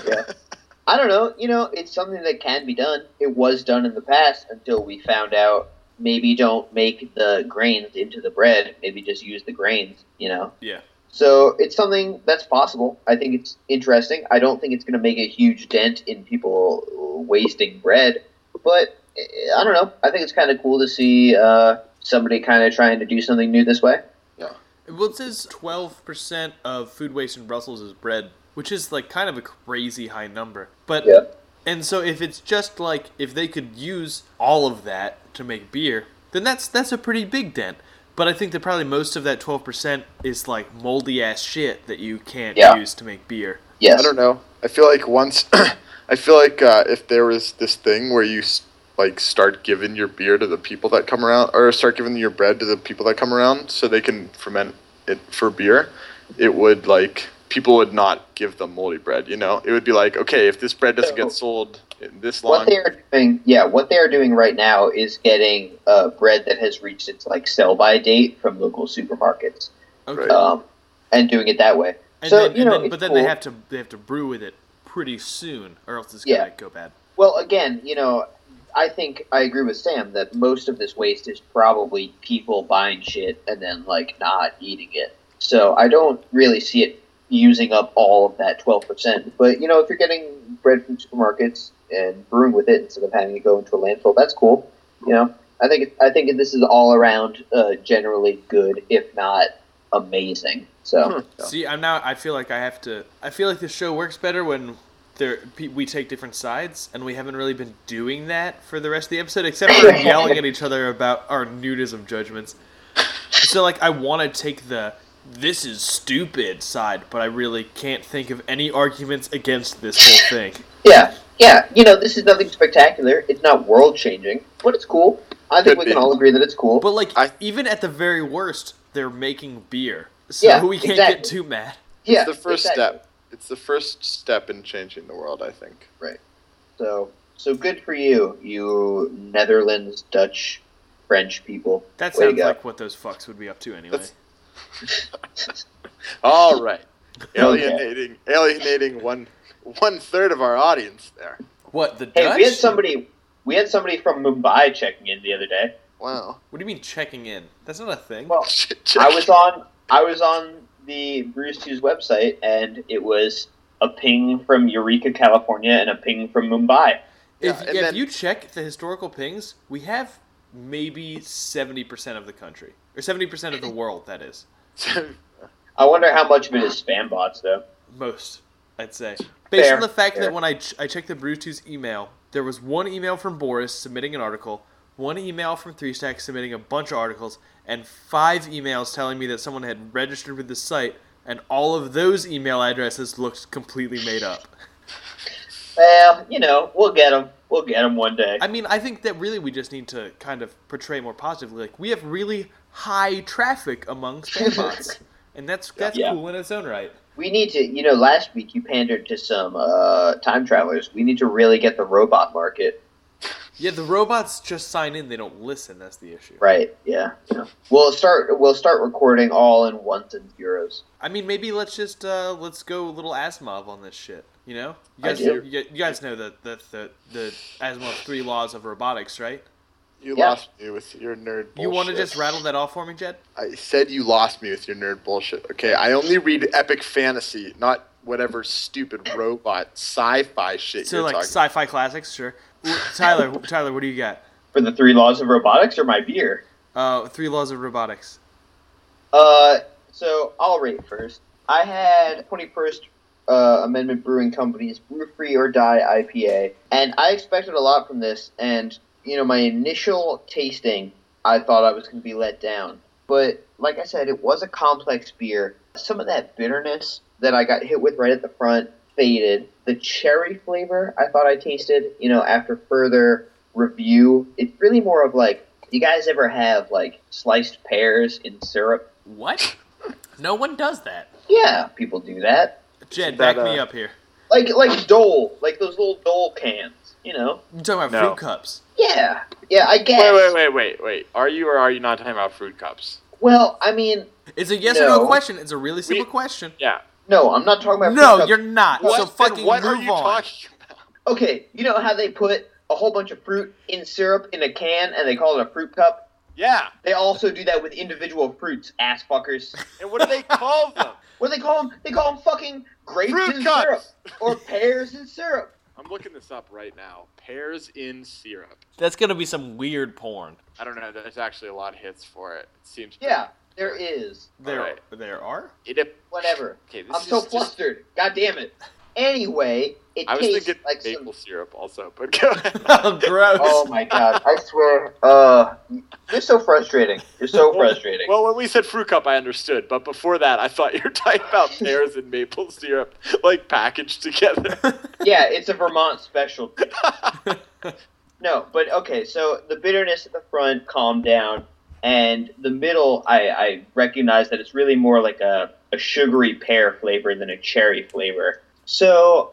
yeah. I don't know. You know, it's something that can be done. It was done in the past until we found out maybe don't make the grains into the bread. Maybe just use the grains. You know. Yeah. So it's something that's possible. I think it's interesting. I don't think it's going to make a huge dent in people wasting bread, but I don't know. I think it's kind of cool to see uh, somebody kind of trying to do something new this way. Well, it says 12% of food waste in Brussels is bread, which is like kind of a crazy high number. But Yeah. and so if it's just like if they could use all of that to make beer, then that's that's a pretty big dent. But I think that probably most of that 12% is like moldy ass shit that you can't Yeah. use to make beer. Yes. I don't know. I feel like once, I feel like uh, if there was this thing where you s- like start giving your beer to the people that come around, or start giving your bread to the people that come around, so they can ferment it for beer, it would like people would not give them moldy bread. You know, it would be like, okay, if this bread doesn't get sold in this What they are doing, yeah, what they are doing right now is getting uh, bread that has reached its like sell by date from local supermarkets, Okay. Um, and doing it that way. And so then, you and know, then, but then cool. they have to they have to brew with it pretty soon, or else it's Yeah. gonna go bad. Well, again, you know, I think I agree with Sam that most of this waste is probably people buying shit and then like not eating it. So I don't really see it using up all of that twelve percent. But you know, if you're getting bread from supermarkets and brewing with it instead of having it go into a landfill, that's cool. You know, I think I think this is all around uh, generally good, if not amazing. So See, I'm now. I feel like I have to. I feel like the show works better when there we take different sides, and we haven't really been doing that for the rest of the episode, except for yelling at each other about our nudism judgments. So, like, I want to take the "this is stupid" side, but I really can't think of any arguments against this whole thing. Yeah, yeah. You know, this is nothing spectacular. It's not world changing, but it's cool. I think Could we be. can all agree that it's cool. But like, I- even at the very worst, they're making beer, so Yeah, we can't get too mad. yeah, it's the first exactly. step. It's the first step in changing the world. I think. Right. So, so good for you, you Netherlands, Dutch, French people. That Way sounds like what those fucks would be up to anyway. All right, alienating alienating one one third of our audience there. What the Hey, Dutch? we had somebody. We had somebody from Mumbai checking in the other day. Wow. What do you mean checking in? That's not a thing. Well, I was on. I was on the Bruce Two's website, and it was a ping from Eureka, California, and a ping from Mumbai. if Yeah, and if then- you check the historical pings, we have maybe seventy percent of the country or seventy percent of the world. That is I wonder how much of it is spam bots, though. most, I'd say. Based Fair, on the fact fair. that when I ch- I checked the Brew 2's email, there was one email from Boris submitting an article, one email from Three Stack submitting a bunch of articles, and five emails telling me that someone had registered with the site, and all of those email addresses looked completely made up. Well, you know, we'll get them. We'll get them one day. I mean, I think that really we just need to kind of portray more positively. Like we have really high traffic among spam bots, and that's that's Yeah. cool in its own right. We need to, you know, last week you pandered to some uh, time travelers. We need to really get the robot market Yeah, the robots just sign in; they don't listen. That's the issue. right. Yeah, yeah. We'll start. We'll start recording all in ones and zeros. I mean, maybe let's just uh, let's go a little Asimov on this shit. You know, you I guys, do. you, you guys know the the the, the Asimov three laws of robotics, right? You Yeah. lost me with your nerd bullshit. You want to just rattle that off for me, Jed? I said you lost me with your nerd bullshit. Okay, I only read epic fantasy, not whatever stupid robot sci-fi shit So you're like talking. sci-fi classics, sure. Tyler, Tyler, what do you got? For the three laws of robotics or my beer? Uh, three laws of robotics. Uh, so I'll rate first. I had 21st uh, Amendment Brewing Company's Brew Free or Die IPA, and I expected a lot from this. And you know, my initial tasting, I thought I was going to be let down. But like I said, it was a complex beer. Some of that bitterness that I got hit with right at the front faded. The cherry flavor I thought I tasted, you know, after further review, it's really more of like, you guys ever have like sliced pears in syrup? What? No one does that. Yeah, people do that. Jed, that, back me uh, up here. Like like Dole, like those little Dole cans, you know? I'm talking about No. fruit cups. Yeah, yeah, I guess. Wait, wait, wait, wait, wait. Are you or are you not talking about fruit cups? Well, I mean, It's a yes or no No. question. It's a really simple We- question. Yeah. No, I'm not talking about. fruit No, you're not. What, so fucking what move are you on. talking about? Okay, you know how they put a whole bunch of fruit in syrup in a can and they call it a fruit cup? Yeah. They also do that with individual fruits, ass fuckers. And what do they call them? What do they call them? They call them fucking grapes Fruit in cups. syrup or pears in syrup. I'm looking this up right now. Pears in syrup. That's gonna be some weird porn. I don't know. There's actually a lot of hits for it. It seems. Yeah, there is. There, Alright. there are. It, ap- Whatever. okay, this I'm is so just- flustered. God damn it. Anyway, it I was tastes thinking like maple some. syrup also, but go ahead. Oh, gross. Oh my god! I swear. Uh, you're so frustrating. You're so frustrating. Well, when we said fruit cup, I understood, but before that, I thought you were talking about pears and maple syrup, like packaged together. yeah, it's a Vermont special. No, but okay. So the bitterness at the front calmed down, and the middle, I, I recognize that it's really more like a, a sugary pear flavor than a cherry flavor. So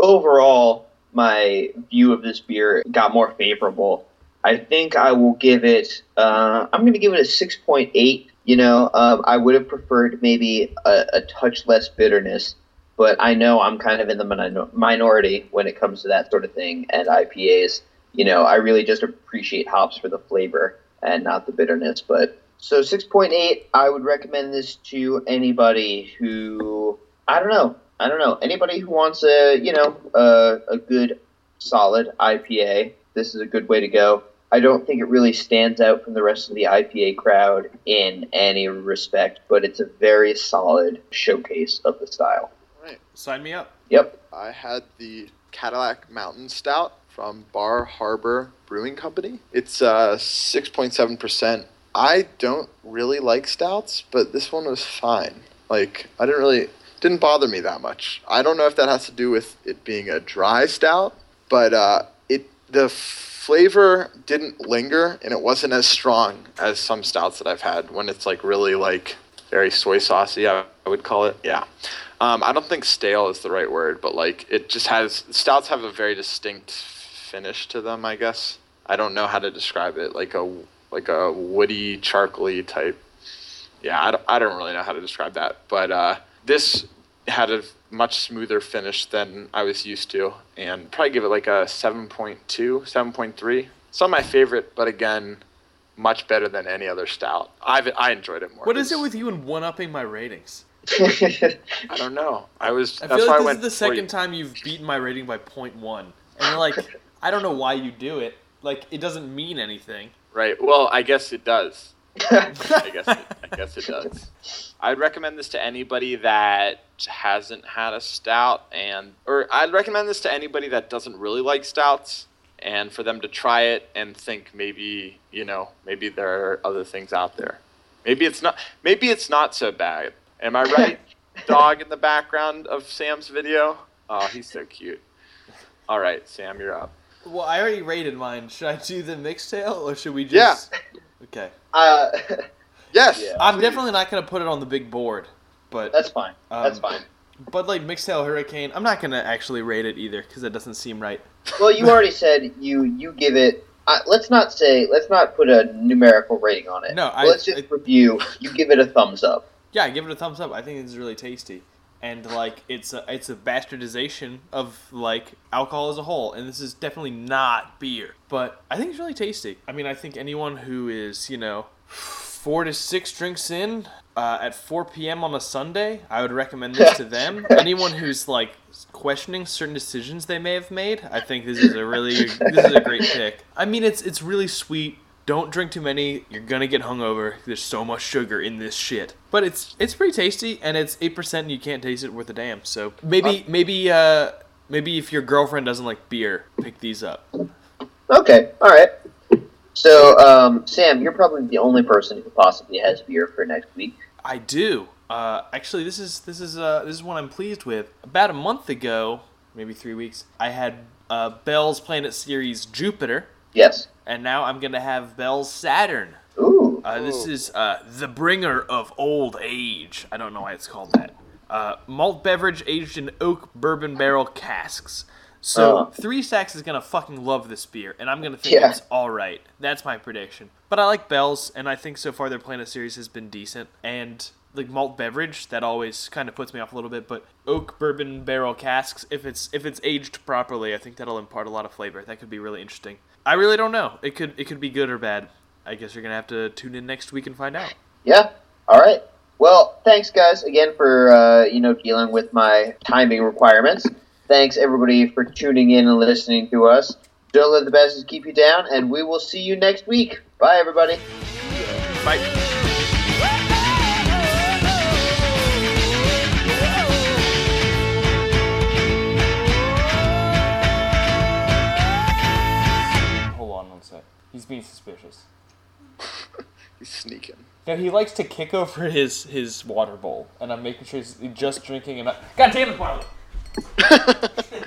overall, my view of this beer got more favorable. I think I will give it. Uh, I'm going to give it a six point eight. You know, um, I would have preferred maybe a, a touch less bitterness, but I know I'm kind of in the minor- minority when it comes to that sort of thing and IPAs. You know, I really just appreciate hops for the flavor and not the bitterness. But so 6.8, I would recommend this to anybody who I don't know, I don't know, anybody who wants a you know a, a good solid IPA. This is a good way to go. I don't think it really stands out from the rest of the IPA crowd in any respect, but it's a very solid showcase of the style. All right, sign me up. Yep. I had the Cadillac Mountain Stout from Bar Harbor Brewing Company. It's uh, 6.7%. I don't really like stouts, but this one was fine. Like, I didn't really, didn't bother me that much. I don't know if that has to do with it being a dry stout, but uh, it the flavor didn't linger and it wasn't as strong as some stouts that I've had when it's like really like very soy saucy, I, I would call it. Yeah. Um, I don't think stale is the right word, but like it just has stouts have a very distinct finish to them. I guess I don't know how to describe it. Like a like a woody, charcoaly type. Yeah, I don't, I don't really know how to describe that, but uh, this had a much smoother finish than I was used to, and probably give it like a 7.2, 7.3. It's not my favorite, but again, much better than any other stout. I've I enjoyed it more. What is it with you and one upping my ratings? I don't know. I was. I that's feel why like this is the for you. second time you've beaten my rating by 0.1. And you're like, I don't know why you do it. Like, it doesn't mean anything. Right. Well, I guess it does. I guess it, I guess it does. I'd recommend this to anybody that hasn't had a stout, and or I'd recommend this to anybody that doesn't really like stouts, and for them to try it and think maybe you know maybe there are other things out there. Maybe it's not. Maybe it's not so bad. Am I right? Dog in the background of Sam's video. Oh, he's so cute. All right, Sam, you're up. Well, I already rated mine. Should I do the Mixxtail or should we just? Yeah. just. Okay. uh, Yes. Yeah. I'm definitely not going to put it on the big board. But, that's fine. That's Um, fine. but like Mixxtail Hurricane, I'm not going to actually rate it either because it doesn't seem right. Well, you already said you you give it. Uh, let's not say. Let's not put a numerical rating on it. No, I- let's just I- review. You give it a thumbs up. Yeah, I give it a thumbs up. I think it's really tasty, and like it's a it's a bastardization of like alcohol as a whole, and this is definitely not beer, but I think it's really tasty. I mean, I think anyone who is you know four to six drinks in uh, at 4 p.m. on a Sunday, I would recommend this to them. anyone who's like questioning certain decisions they may have made, I think this is a really this is a great pick. I mean, it's it's really sweet. Don't drink too many. You're gonna get hungover. There's so much sugar in this shit. But it's it's pretty tasty, and it's eight percent, and you can't taste it worth a damn. So maybe maybe uh maybe if your girlfriend doesn't like beer, pick these up. Okay. All right. So, um, Sam, you're probably the only person who possibly has beer for next week. I do. Uh, actually, this is this is uh, this is one I'm pleased with. About a month ago, maybe three weeks, I had uh, Bell's Planet Series Jupiter, Yes. And now I'm gonna have Bell's Saturn. Ooh. Uh, this is uh, the bringer of old age. I don't know why it's called that. Uh, malt beverage aged in oak bourbon barrel casks. So Uh. three stacks is gonna fucking love this beer, and I'm gonna think Yeah. it's all right. That's my prediction. But I like Bell's, and I think so far their Planet Series has been decent. And like malt beverage, that always kind of puts me off a little bit. But oak bourbon barrel casks, if it's if it's aged properly, I think that'll impart a lot of flavor. That could be really interesting. I really don't know. It could it could be good or bad. I guess you're gonna have to tune in next week and find out. Yeah. All right. Well, thanks guys again for uh, you know dealing with my timing requirements. thanks everybody for tuning in and listening to us. Don't let the bastards keep you down, and we will see you next week. Bye, everybody. Bye. Being suspicious. He's sneaking. No, he likes to kick over his his water bowl, and I'm making sure he's just drinking and not. God damn it, Marley!